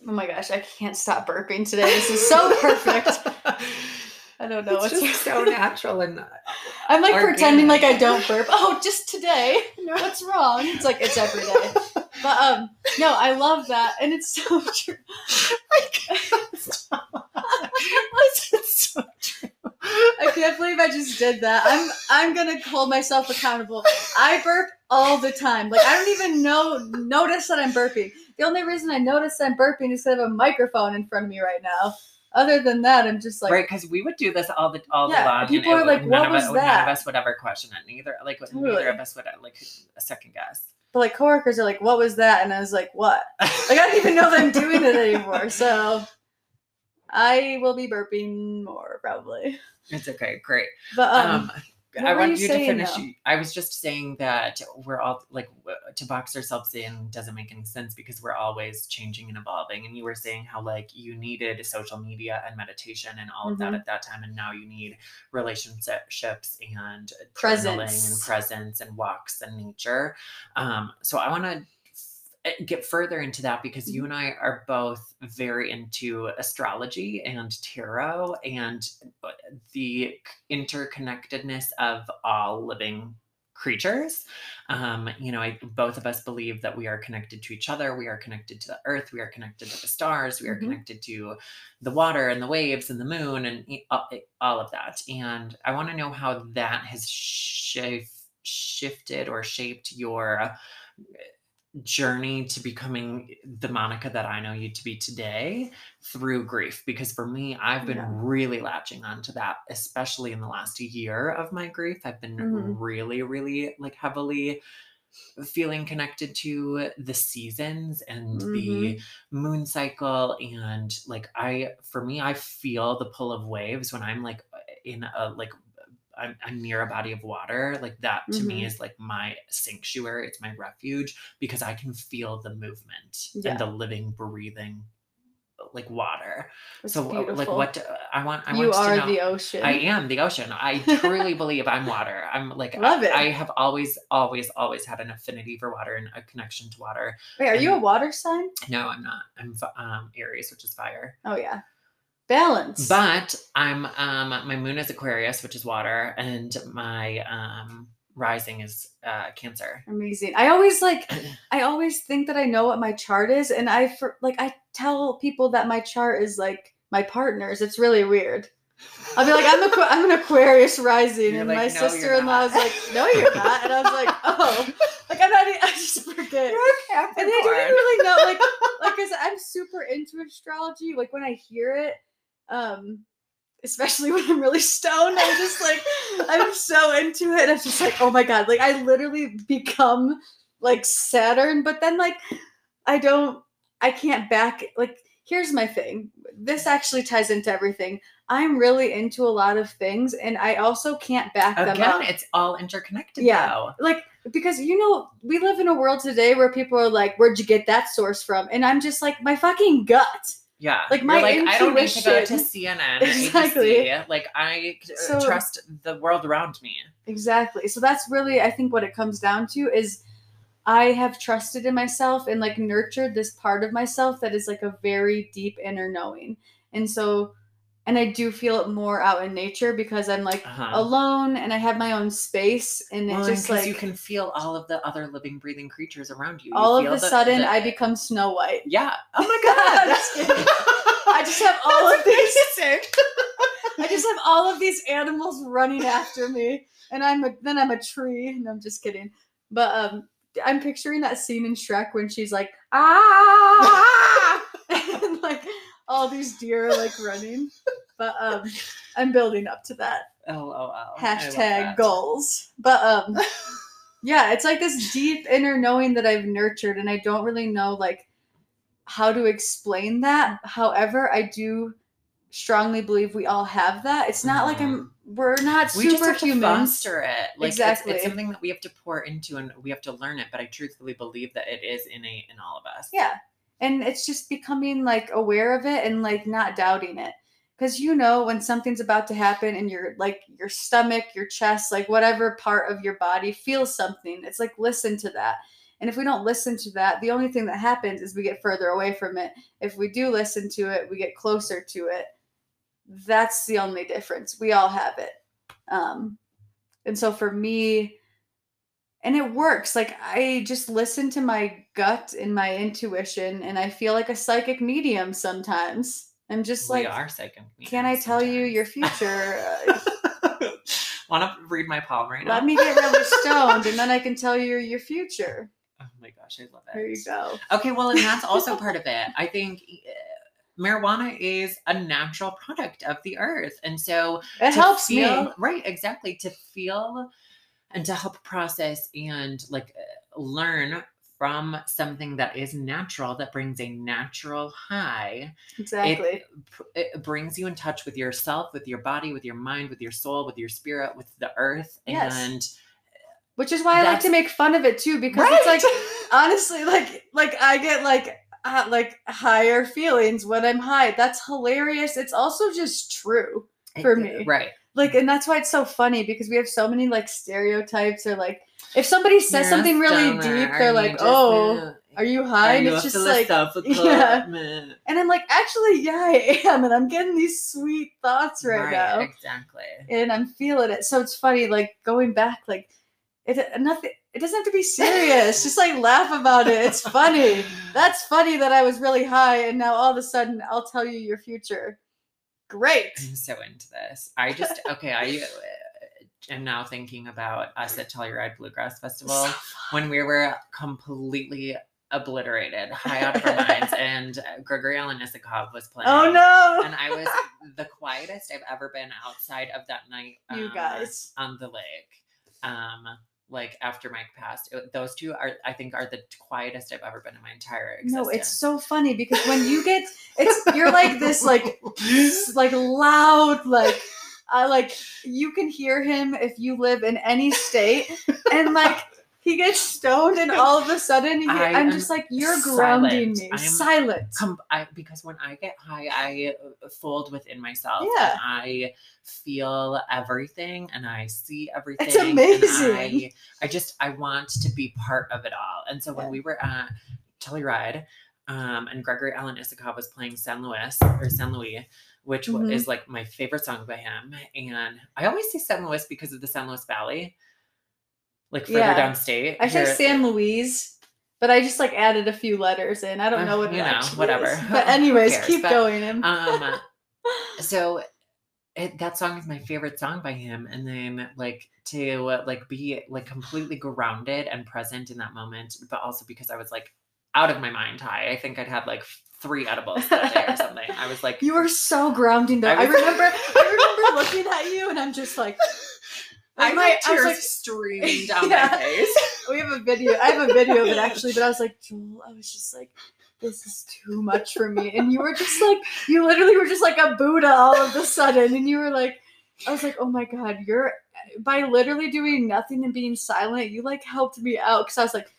oh my gosh, I can't stop burping today. This is so perfect. I don't know it's what's just so natural and I'm like pretending like I don't burp. Oh, just today. No. What's wrong? It's like it's every day. But um, no, I love that, and it's so true. I can't stop. it's so true. I can't believe I just did that. I'm I'm gonna hold myself accountable. I burp all the time. Like I don't even know notice that I'm burping. The only reason I notice I'm burping is because I have a microphone in front of me right now. Other than that, I'm just like right, because we would do this all the all Yeah, the long. people are like, "What of was us, None that?" of us would ever question it. Neither, like Totally. neither of us would like a second guess. but like coworkers are like, what was that? And I was like, what? Like I don't even know that I'm doing it anymore. So I will be burping more probably. it's okay, great. But um, um, what I want you you to finish. though? I was just saying that we're all like to box ourselves in doesn't make any sense because we're always changing and evolving. And you were saying how like you needed social media and meditation and all of that Mhm. at that time, and now you need relationships and journaling and Presence. presence and walks and nature. Um, so I want to get further into that because you Mhm. and I are both very into astrology and tarot and uh, the interconnectedness of all living creatures. Um, you know, I, both of us believe that we are connected to each other. We are connected to the earth. We are connected to the stars. We are Mhm. connected to the water and the waves and the moon and all, of that. And I want to know how that has shif- shifted or shaped your journey to becoming the Monica that I know you to be today through grief. Because for me, I've been Yeah. really latching onto that, especially in the last year of my grief. I've been Mhm. really, really like heavily feeling connected to the seasons and the moon cycle and like i for me i feel the pull of waves when i'm like in a like I'm, I'm near a body of water like that to me Mhm. is like my sanctuary it's my refuge because i can feel the movement Yeah. and the living breathing like water it's so uh, like what do- i want i you want are to know the ocean. I am the ocean. I truly believe I'm water. I'm like Love I, it. I have always, always, always had an affinity for water and a connection to water. Wait, are you a water sign? No, I'm not. I'm um, Aries, which is fire. Oh yeah, balance. But I'm um, my moon is Aquarius, which is water, and my um, rising is uh, Cancer. Amazing. I always like I always think that I know what my chart is and I for, like I tell people that my chart is like my partner's. It's really weird. I'll be like I'm a, I'm an Aquarius rising You're and like, my "No, sister-in-law is not." like no you're not and I was like oh like I'm not I just forget. You're a And I don't even really know like like cuz I'm super into astrology like when I hear it um especially when I'm really stoned I'm just like I'm so into it. I'm just like, oh my god, like I literally become like Saturn, but then like I don't, I can't back. Like, here's my thing. This actually ties into everything. I'm really into a lot of things, and I also can't back them Again, up. it's all interconnected. Yeah. though. Like, because you know, we live in a world today where people are like, "Where'd you get that source from?" And I'm just like, my fucking gut. Yeah. Like, my like, I don't need to go to intuition- CNN. Exactly. ABC. Like I So- trust the world around me. Exactly. So that's really, I think, what it comes down to is I have trusted in myself and like nurtured this part of myself that is like a very deep inner knowing. And so and I do feel it more out in nature because I'm like Uh-huh. alone and I have my own space and Well, it and like you can feel all of the other living, breathing creatures around you. You all of a the- sudden the- I become Snow White. Yeah. Oh my god. Just. I just have all That's of these. I just have all of these animals running after me, and I'm a, then I'm a tree. And I'm just kidding, but um, I'm picturing that scene in Shrek when she's like ah, and like all these deer are like running. But um, I'm building up to that LOL. Hashtag that. goals. But um, yeah, it's like this deep inner knowing that I've nurtured, and I don't really know like how to explain that. However, I do strongly believe we all have that. It's not like I'm we're not Mm-hmm. We just have to superhumans. foster it. Like, it's- Exactly. It's, something that we have to pour into and we have to learn it. But I truthfully believe that it is innate in all of us. Yeah. And it's just becoming like aware of it and like not doubting it. Cause you know when something's about to happen and your like your stomach, your chest, like whatever part of your body feels something. It's like listen to that. And if we don't listen to that, the only thing that happens is we get further away from it. If we do listen to it, we get closer to it. That's the only difference. We all have it. Um and so for me, and it works like i just listen to my gut and my intuition and i feel like a psychic medium sometimes i'm just we like are psychic. can i tell you your future Want to read my palm right now? let me get really stoned and then i can tell you your future Oh my gosh, I love it. there you go Okay, well, and that's also part of it. I think uh, marijuana is a natural product of the earth, and so it helps feel, me right exactly to feel and to help process and like uh, learn from something that is natural that brings a natural high. Exactly. pr- it brings you in touch with yourself with your body with your mind with your soul with your spirit with the earth Yes. and which is why i like to make fun of it too because it's like honestly like like i get like uh, like higher feelings when i'm high. That's hilarious. It's also just true for It- me. right like and that's why it's so funny because we have so many like stereotypes or like if somebody says You're something really deep they're like oh are you high? Are and you it's just like yeah. man? and i'm like actually yeah i am and i'm getting these sweet thoughts right, now. exactly. And i'm feeling it. So it's funny like going back like it nothing it doesn't have to be serious. Just like laugh about it. It's funny. That's funny that i was really high and now all of a sudden i'll tell you your future great I'm so into this. I just okay. I uh, am now thinking about us at Telluride Bluegrass Festival when we were completely obliterated, high out of our minds, and Gregory Alan Isakov was playing. oh no And I was the quietest I've ever been outside of that night. you um, guys on the lake. Um, like after Mike passed, It- those two are I think are the quietest I've ever been in my entire existence. No, it's so funny because when you get it's you're like this like like loud like I like you can hear him if you live in any state and like he gets stoned and all of a sudden he, I I'm just like you're grounding me I am silent Com- I, because when I get high, I uh, fold within myself. Yeah. And I feel everything and I see everything. It's and amazing. I, I just, I want to be part of it all. And so when Yeah. we were at Telluride, um, and Gregory Alan Isakov was playing San Luis or San luis which Mhm. is like my favorite song by him. And I always say San Luis because of the San Luis Valley, like further Yeah. downstate. I Here- San Luis, but I just like added a few letters in I don't Uh, know what it you know, whatever. is. but anyways cares? keep But, going um so it, that song is my favorite song by him and then like to uh, like be like completely grounded and present in that moment but also because i was like out of my mind high i think i'd had like three edibles that day or something i was like you were so grounding though I I, remember I remember looking at you and I'm just like i my my- I was tears like- streaming down Yeah. my face we have a video. I have a video of it actually, but I was like, Joel, I was just like, this is too much for me. And you were just like, you literally were just like a Buddha all of a sudden. And you were like, I was like, oh my God, you're by literally doing nothing and being silent, you like helped me out. Cause I was like,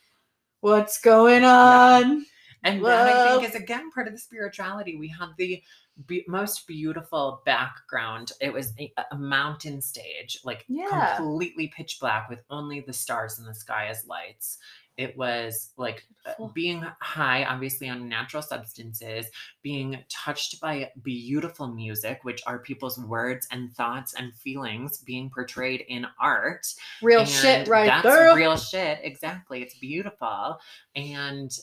what's going on? And that I think is again part of the spirituality. We have the be- most beautiful background. It was a, a mountain stage, like Yeah. completely pitch black with only the stars in the sky as lights. it was like uh, Beautiful. being high, obviously on natural substances, being touched by beautiful music, which are people's words and thoughts and feelings being portrayed in art. Real And shit, right That's there. real shit. Exactly. It's beautiful. And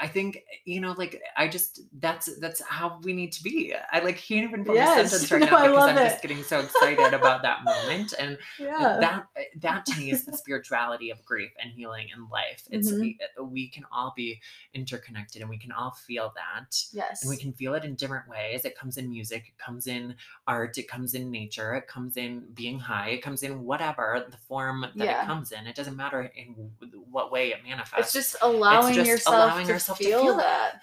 I think, you know, like I just that's that's how we need to be. I like can't even form Yes. a sentence right No, now because I'm it. just getting so excited about that moment. And yeah. that that to me is the spirituality of grief and healing in life. It's Mhm. we, we can all be interconnected and we can all feel that. yes. And we can feel it in different ways. It comes in music, it comes in art, it comes in nature, it comes in being high, it comes in whatever the form that Yeah. it comes in. It doesn't matter in what way it manifests. it's just allowing just yourself, allowing to, yourself to feel feel that.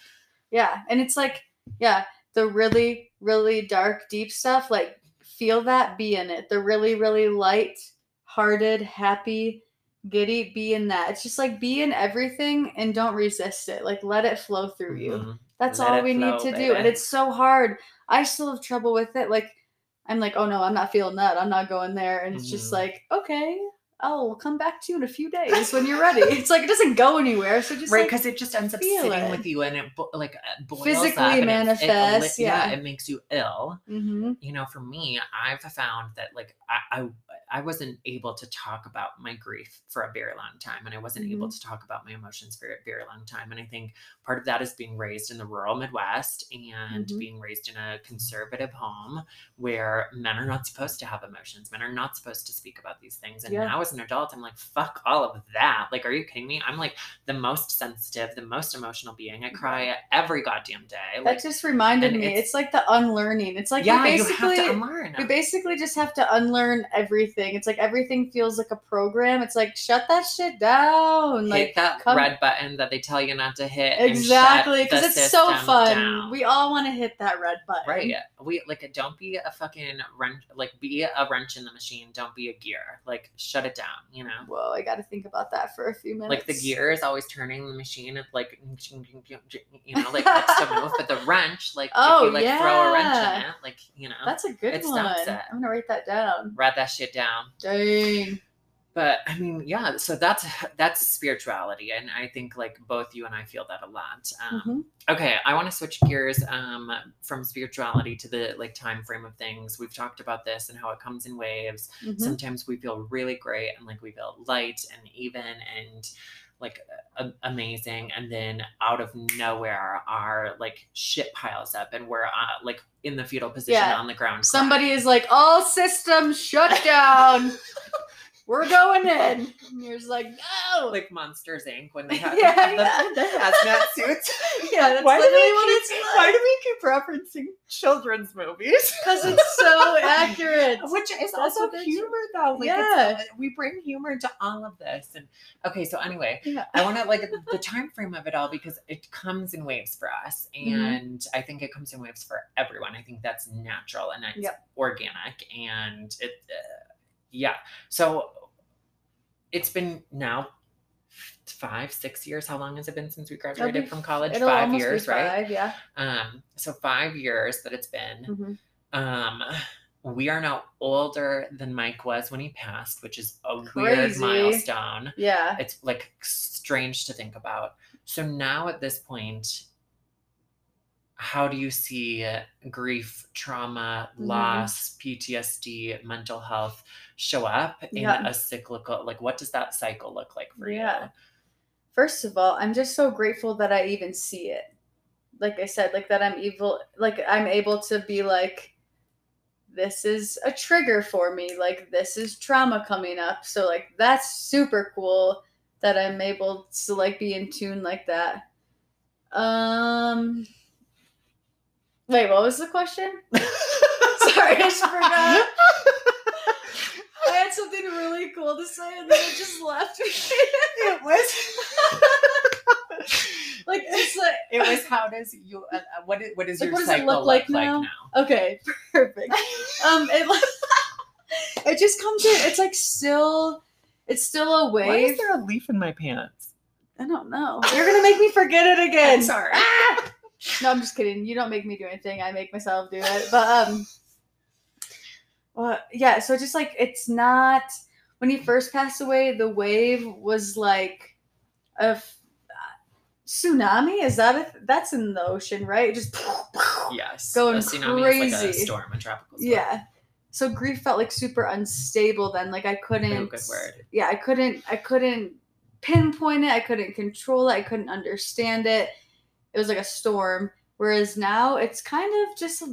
Yeah. And it's like, yeah, the really, really dark, deep stuff, like feel that, be in it. The really, really light hearted, happy, giddy, be in that. It's just like be in everything and don't resist it. Like let it flow through you. Mhm. That's Let all it we need flow, to do. And it's so hard. I still have trouble with it. Like, I'm like, oh no, I'm not feeling that. I'm not going there. And it's just Mhm. like, okay, I'll come back to you in a few days when you're ready. it's like it doesn't go anywhere. So just right like, because it just ends up sitting it. with you and it bo- like uh, boils Physically and it- it manifests, yeah. it makes you ill hmm you know, for me, I've found that like I, I I wasn't able to talk about my grief for a very long time, and I wasn't able Mm-hmm. to talk about my emotions for a very long time. And I think part of that is being raised in the rural Midwest and Mhm. being raised in a conservative home where men are not supposed to have emotions. Men are not supposed to speak about these things. And Yeah. now as an adult, I'm like, fuck all of that. Like, are you kidding me? I'm like the most sensitive, the most emotional being. I cry every goddamn day. that Like, just reminded me. it's- It's, like the unlearning. It's like yeah, you basically have to unlearn. we basically just have to unlearn everything. It's like everything feels like a program. It's like shut that shit down. hit Like that come- red button that they tell you not to hit. exactly because it's so fun. down. We all want to hit that red button. Right. We like don't be a fucking wrench like be a wrench in the machine. Don't be a gear. Like shut it down, you know? Whoa, I got to think about that for a few minutes. Like the gear is always turning the machine it's like you know, like it's to move, but the wrench, like Oh, if you like throw a wrench in it, like you know, That's a good It one. it. I'm gonna write that down. write that shit down. Dang. but i mean yeah so that's that's spirituality and i think like both you and i feel that a lot um, Mhm. okay i want to switch gears um, from spirituality to the like time frame of things we've talked about this and how it comes in waves Mhm. sometimes we feel really great and like we feel light and even and like a- amazing and then out of nowhere our like shit piles up and we're uh, like in the fetal position Yeah. on the ground Somebody crying. is like, all systems shut down. We're going in. And you're just like, no. like Monsters Inc. when they have Yeah, the, yeah. the hazmat suits. yeah, that's why do literally we what keep, it's Why do we keep referencing children's movies? Because it's so accurate. Which is That's also what do. humor, though. Like Yeah. it's, we bring humor to all of this. And okay, so anyway, Yeah. I want to like the time frame of it all because it comes in waves for us, Mhm. and I think it comes in waves for everyone. I think that's natural and it's Yep. organic, and it, uh, yeah. So it's been now five, six years. How long has it been since we graduated be- from college? Five years, right? five, Yeah. Um, so five years that it's been. Mhm. Um, we are now older than Mike was when he passed, which is a weird milestone. Yeah. It's like strange to think about. So now at this point, how do you see grief, trauma, Mhm. loss, PTSD, mental health show up in Yeah. a cyclical? Like, what does that cycle look like for Yeah. you? First of all, I'm just so grateful that I even see it. Like I said, like that I'm evil, like I'm able to be like, this is a trigger for me. Like this is trauma coming up. So like that's super cool that I'm able to like be in tune like that. Um Wait, what was the question? Sorry, I just forgot. I had something really cool to say and then it just left me. it was. like just like It was how does you uh, uh, what is, what is Like, your what does it cycle look look like like now? now? Okay, perfect. um, it it just comes in. It's like still, it's still a Why is there a leaf in my pants? I don't know. You're gonna make me forget it again. I'm sorry. Ah! No, I'm just kidding. You don't make me do anything. I make myself do it. But um, well, yeah. So just like it's not when he first passed away, the wave was like a f- tsunami. Is that a, that's in the ocean, right? Just Yes. Going a tsunami is like a storm, a tropical storm. yeah. So grief felt like super unstable then. Like I couldn't. Oh, good word. Yeah, I couldn't. I couldn't pinpoint it. I couldn't control it. I couldn't understand it. It was like a storm. Whereas now it's kind of just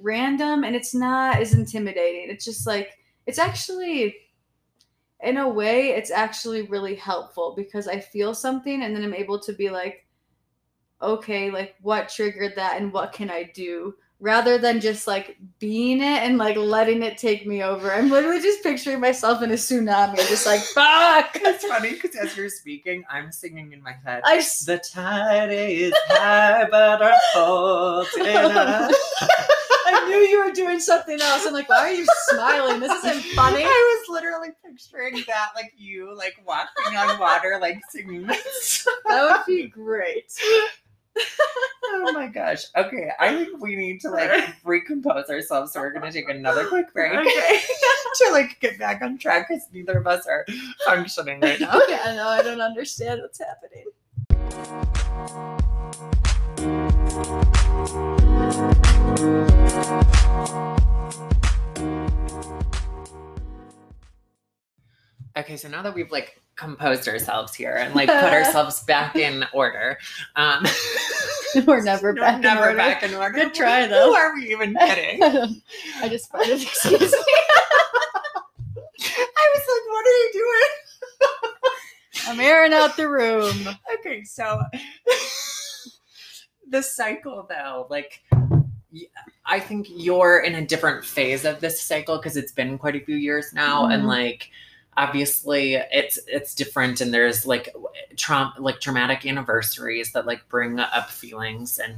random and it's not as intimidating. It's just like it's actually in a way it's actually really helpful because I feel something and then I'm able to be like okay, like what triggered that and what can I do rather than just like being it and like letting it take me over. I'm literally just picturing myself in a tsunami just like fuck. That's funny because as you're speaking, I'm singing in my head. I s- The tide is high, but our fault. I knew you were doing something else. I'm like, why are you smiling? This isn't funny. I was literally picturing that, like you, like walking on water, like singing. That would be great. Oh my gosh. Okay, I think we need to like recompose ourselves, so we're gonna take another quick break Okay. to like get back on track because neither of us are functioning right now. yeah, no, I don't understand what's happening. Okay, so now that we've like composed ourselves here and like put ourselves back in order, um, We're never we're back in never order. back in order. Good try, though. Who are we even kidding? I just farted. Excuse me. I was like, what are you doing? I'm airing out the room. okay, so the cycle though, like I think you're in a different phase of this cycle because it's been quite a few years now, and Mhm. like obviously it's it's different, and there's like traum like traumatic anniversaries that like bring up feelings, and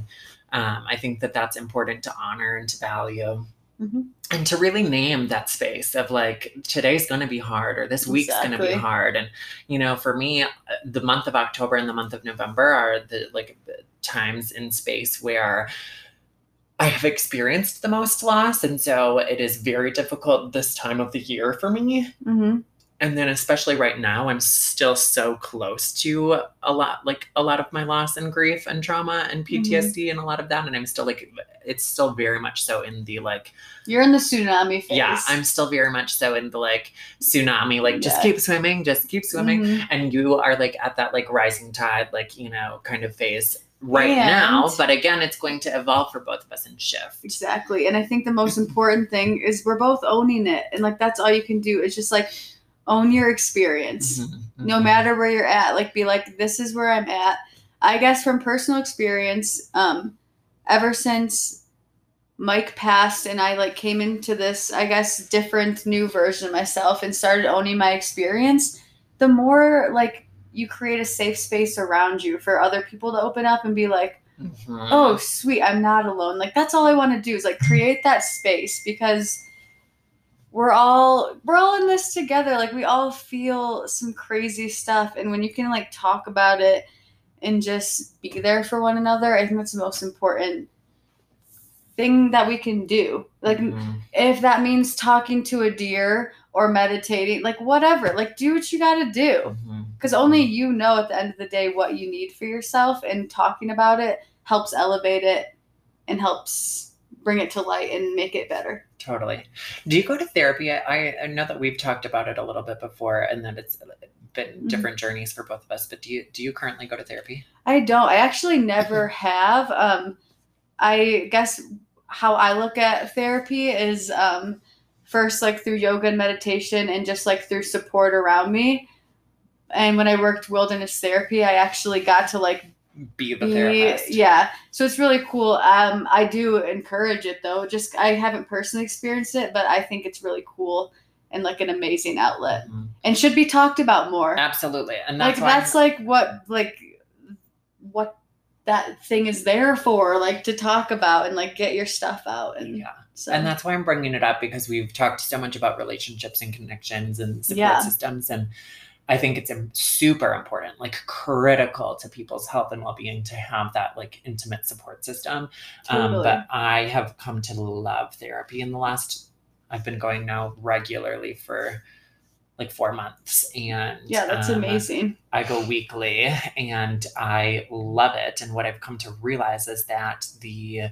um, I think that that's important to honor and to value. Mhm. And to really name that space of like today's going to be hard or this week's going to be hard and you know for me uh, the month of october and the month of november are the like times in space where i have experienced the most loss and so it is very difficult this time of the year for me Mm-hmm. And then especially right now i'm still so close to a lot like a lot of my loss and grief and trauma and ptsd and a lot of that and i'm still like it's still very much so in the like You're in the tsunami phase. yeah i'm still very much so in the like tsunami like just keep swimming just keep swimming Mhm. and you are like at that like rising tide like you know kind of phase right now but again it's going to evolve for both of us and shift Exactly. And I think the most important thing is we're both owning it. And like that's all you can do. It's just like own your experience. Mhm, No mhm. matter where you're at. Like be like, this is where I'm at. I guess from personal experience, um, ever since Mike passed and I like came into this, I guess, different new version of myself and started owning my experience, the more like you create a safe space around you for other people to open up and be like, Mhm. oh sweet i'm not alone like that's all i want to do is like create that space because we're all we're all in this together. Like we all feel some crazy stuff. And when you can like talk about it and just be there for one another i think that's the most important thing that we can do. Like Mhm. if that means talking to a deer or meditating like whatever like do what you got to do. Mhm. because only you know at the end of the day what you need for yourself and talking about it helps elevate it and helps bring it to light and make it better Totally. Do you go to therapy? I, I know that we've talked about it a little bit before, and that it's been Mhm. different journeys for both of us. But do you do you currently go to therapy? i don't i actually never have um i guess how i look at therapy is um first like through yoga and meditation and just like through support around me and when i worked wilderness therapy i actually got to like Be the therapist. yeah so it's really cool um i do encourage it though just i haven't personally experienced it but i think it's really cool and like an amazing outlet Mhm. and should be talked about more Absolutely, and like that's why that's like what like what that thing is there for like to talk about and like get your stuff out and yeah. so And that's why I'm bringing it up because we've talked so much about relationships and connections and support Yeah. systems. And I think it's super important, like critical to people's health and well being to have that like intimate support system. Um, but I have come to love therapy in the last, I've been going now regularly for like four months, and Yeah, that's um, amazing. I go weekly and I love it. And what I've come to realize is that the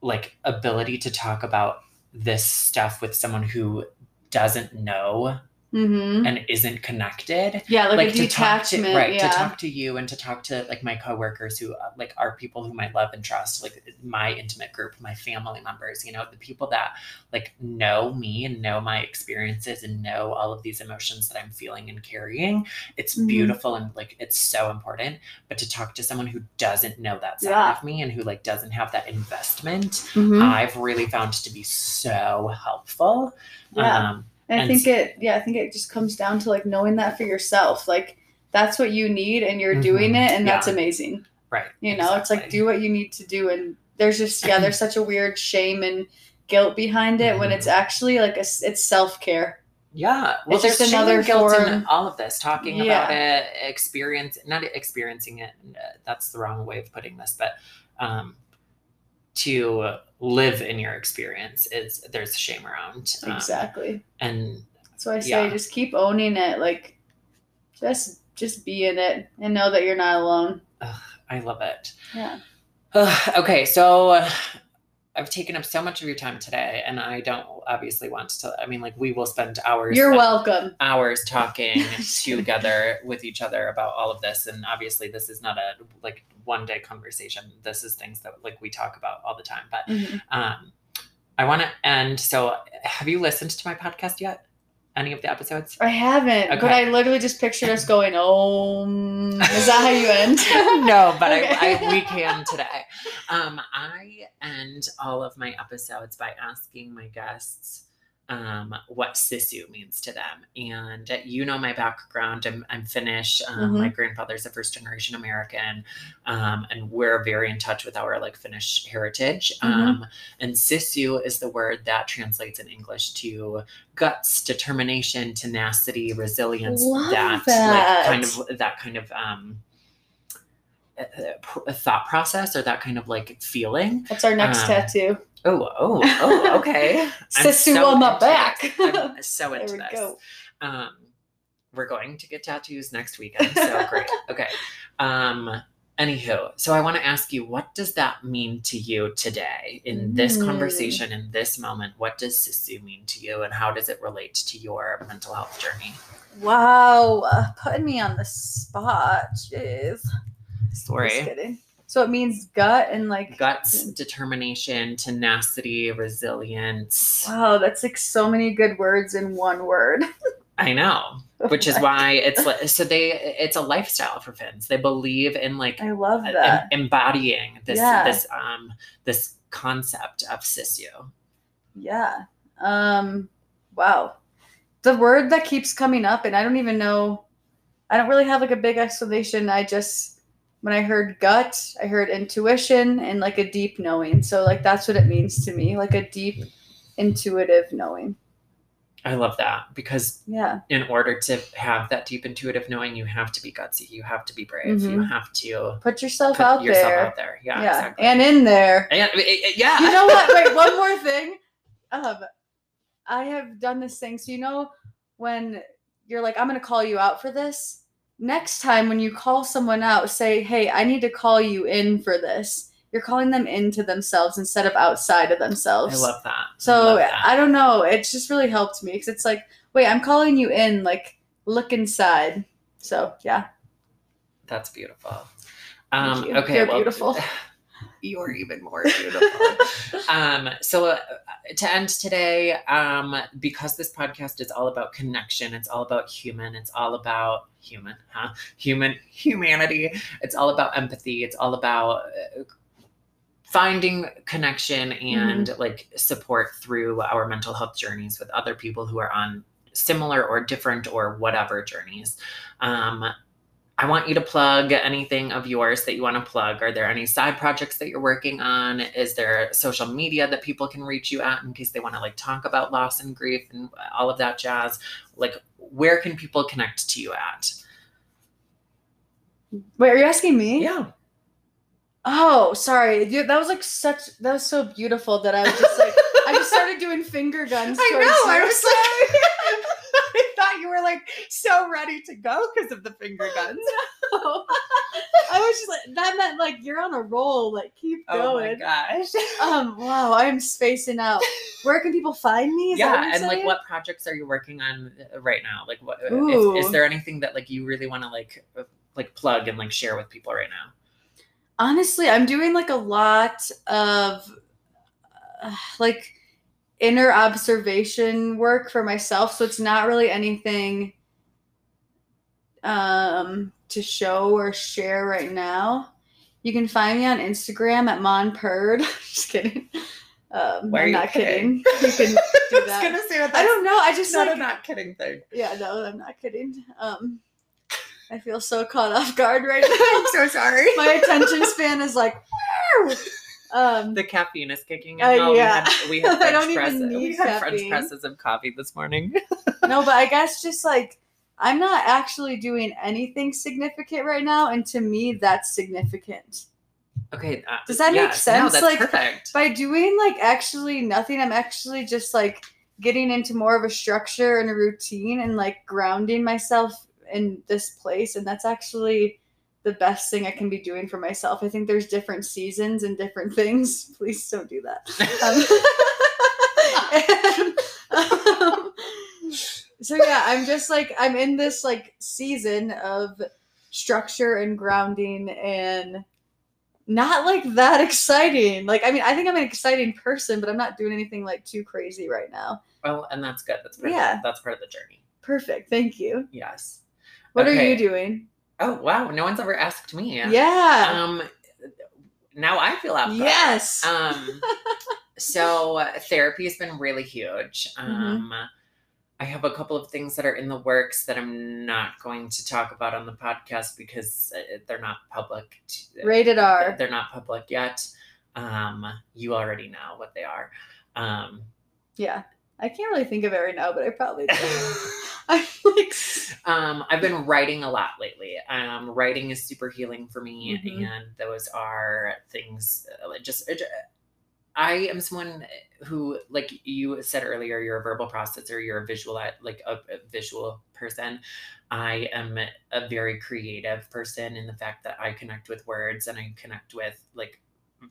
like ability to talk about this stuff with someone who doesn't know Mm-hmm. and isn't connected Yeah, like, a to talk to detachment. right yeah. to talk to you and to talk to like my coworkers who uh, like are people whom I love and trust like my intimate group my family members you know the people that like know me and know my experiences and know all of these emotions that I'm feeling and carrying it's Mhm. beautiful and like it's so important but to talk to someone who doesn't know that side Yeah. of me and who like doesn't have that investment Mhm. I've really found to be so helpful Yeah. um And I And think it, yeah, I think it just comes down to like knowing that for yourself. Like that's what you need, and you're doing Mhm. it, and that's amazing. right You know, it's like do what you need to do, and there's just yeah, there's such a weird shame and guilt behind it when Mhm. it's actually like a, it's self care. Yeah, well, It's there's just another guilt in all of this. Talking Yeah. about it, experience, not experiencing it. uh, That's the wrong way of putting this, but um, to live in your experience is there's shame around. Um, Exactly. and That's why I say yeah. just keep owning it. Like just just be in it and know that you're not alone. I love it. Yeah. okay, so I've taken up so much of your time today, and I don't obviously want to. I mean, like we will spend hours. You're welcome. hours talking together with each other about all of this and obviously this is not a like one day conversation this is things that like we talk about all the time but Mhm. um i want to end so have you listened to my podcast yet any of the episodes? I haven't, but I literally just pictured us going, "Oh, is that how you end?" no but I, I we can today. Um i end all of my episodes by asking my guests um, what sisu means to them. And you know my background. I'm, I'm Finnish. Um, Mhm. My grandfather's a first generation American, um, and we're very in touch with our like Finnish heritage. Mhm. Um, and sisu is the word that translates in English to guts, determination, tenacity, resilience. Love that, that. like kind of that kind of um, uh, uh, thought process or that kind of like feeling. That's our next Um, tattoo. Oh, oh, oh, okay. Sisu so on my back. I'm so into There we this. go. Um, we're going to get tattoos next weekend. So great. Okay. Um, anywho, so I want to ask you, what does that mean to you today in this Mm. conversation, in this moment? What does Sisu mean to you, and how does it relate to your mental health journey? Wow, uh, putting me on the spot. Jeez. Just Sorry. So it means gut and like Guts, determination, tenacity, resilience. wow, that's like so many good words in one word. I know. which is why it's like so they it's a lifestyle for Finns. They believe in like I love em- that. embodying this Yeah. this um this concept of sisu. Yeah. Um wow. The word that keeps coming up and I don't even know I don't really have like a big explanation. I just when I heard gut, I heard intuition and like a deep knowing. So like that's what it means to me, like a deep intuitive knowing. I love that because Yeah. in order to have that deep intuitive knowing, you have to be gutsy. You have to be brave. You Mhm. have to Put yourself put out yourself there. out there. Yeah, yeah. exactly. And in there. And- it- it- yeah. You know what? Wait, one more thing. Um, I have done this thing. So you know when you're like, I'm gonna call you out for this. Next time when you call someone out, say, Hey, I need to call you in for this. You're calling them into themselves instead of outside of themselves. I love that. I so love that. I don't know. It's just really helped me because it's like, wait, I'm calling you in. Like, look inside. So yeah, That's beautiful. Um, you. okay, You're well, beautiful. You're even more beautiful. um, so uh, to end today, um, because this podcast is all about connection, it's all about human, it's all about human, huh? Human humanity. It's all about empathy. It's all about uh, finding connection and like support through our mental health journeys with other people who are on similar or different or whatever journeys. Um, I want you to plug anything of yours that you want to plug. Are there any side projects that you're working on? Is there social media that people can reach you at in case they want to like talk about loss and grief and all of that jazz? Like, where can people connect to you at? Wait, are you asking me? Yeah. Oh, sorry. You- That was like such. That was so beautiful that I was just like. I just started doing finger guns. I know. I was like, I thought you were like so ready to go because of the finger guns. I was just like that meant like you're on a roll. Like keep going. Oh my gosh. um. Wow. I'm spacing out. Where can people find me? Is yeah, and like what projects are you working on uh, right now? Like what is, is there anything that like you really want to like uh, like plug and like share with people right now? honestly i'm doing like a lot of uh, like inner observation work for myself. So it's not really anything um to show or share right now. You can find me on instagram at monpurd just kidding. Um Why are i'm you not kidding? kidding. You can do I was that. gonna say that i don't know. I just not like a not kidding thing. yeah no i'm not kidding. Um i feel so caught off guard right now. I'm so sorry. my attention span is like. Um the caffeine is kicking in. Uh, now. yeah. We had, we had French don't even press- we had French presses of coffee this morning. no but i guess just like i'm not actually doing anything significant right now and to me that's significant Okay. Uh, Does that make yes, No, sense? that's Like, perfect. by doing like actually nothing i'm actually just like getting into more of a structure and a routine and like grounding myself in this place and that's actually the best thing i can be doing for myself i think there's different seasons and different things please don't do that Um, and, um, so yeah, I'm just like I'm in this like season of structure and grounding and not like that exciting. Like I mean, I think I'm an exciting person, but I'm not doing anything like too crazy right now. well, and that's good. That's part Yeah. Of the, that's part of the journey. Perfect. Thank you. Yes. What are you doing? Oh wow! No one's ever asked me. Yeah. Um. Now I feel out. yes. Um. so therapy has been really huge. Mm-hmm. Um. I have a couple of things that are in the works that I'm not going to talk about on the podcast because uh, they're not public. t- Rated R. They're not public yet. Um, you already know what they are. Um, Yeah. I can't really think of it right now, but I probably do. Um, I've been writing a lot lately. Um, writing is super healing for me, Mhm. and those are things uh, just. it- I am someone who, like you said earlier, you're a verbal processor. You're a visual, like a, a visual person. I am a very creative person in the fact that I connect with words and I connect with like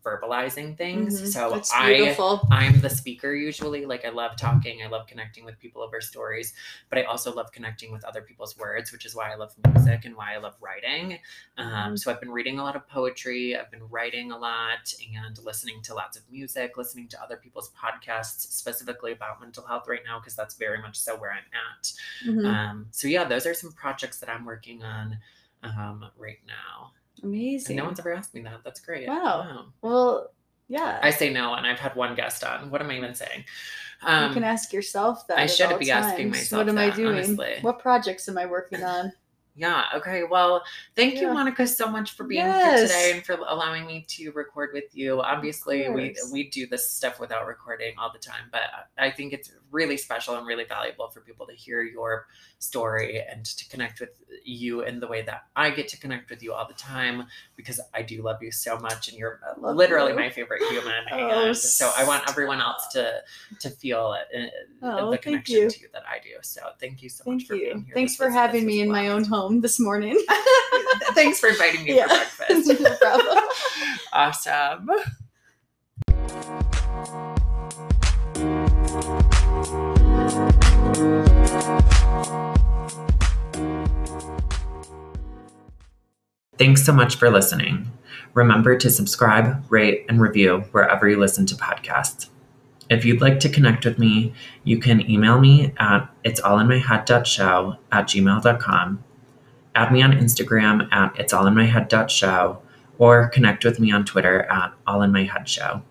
verbalizing things. Mhm. So That's I beautiful. I'm the speaker usually. Like I love talking. I love connecting with people over stories, but I also love connecting with other people's words, which is why I love music and why I love writing. Um, Mhm. so I've been reading a lot of poetry. I've been writing a lot and listening to lots of music, listening to other people's podcasts, specifically about mental health right now, because that's very much so where I'm at. Mhm. Um, so yeah, those are some projects that I'm working on um, right now. And Amazing. no one's ever asked me that. That's great. Wow. well, yeah. I say no, and I've had one guest on. What am I even saying? you Um, can ask yourself that. I should be asking myself What am I that, doing? honestly. What projects am I working on? Yeah. Okay. Well, thank you, Monica, so much for being Yes. here today and for allowing me to record with you. Obviously, we we do this stuff without recording all the time, but I think it's really special and really valuable for people to hear your story and to connect with you in the way that I get to connect with you all the time because I do love you so much and you're literally you. my favorite human. Oh, and so I want everyone else to to feel uh, Oh, the connection you. to you that I do. So thank you so Thank much for being you. here. Thanks This for having me in my own wild. Home this morning. Thanks for inviting me Yeah. for breakfast. no problem. awesome. Thanks so much for listening. Remember to subscribe, rate, and review wherever you listen to podcasts. If you'd like to connect with me, you can email me at it's all in my head.show at gmail.com. Add me on Instagram at it's all in my head.show or connect with me on Twitter at all in my head show.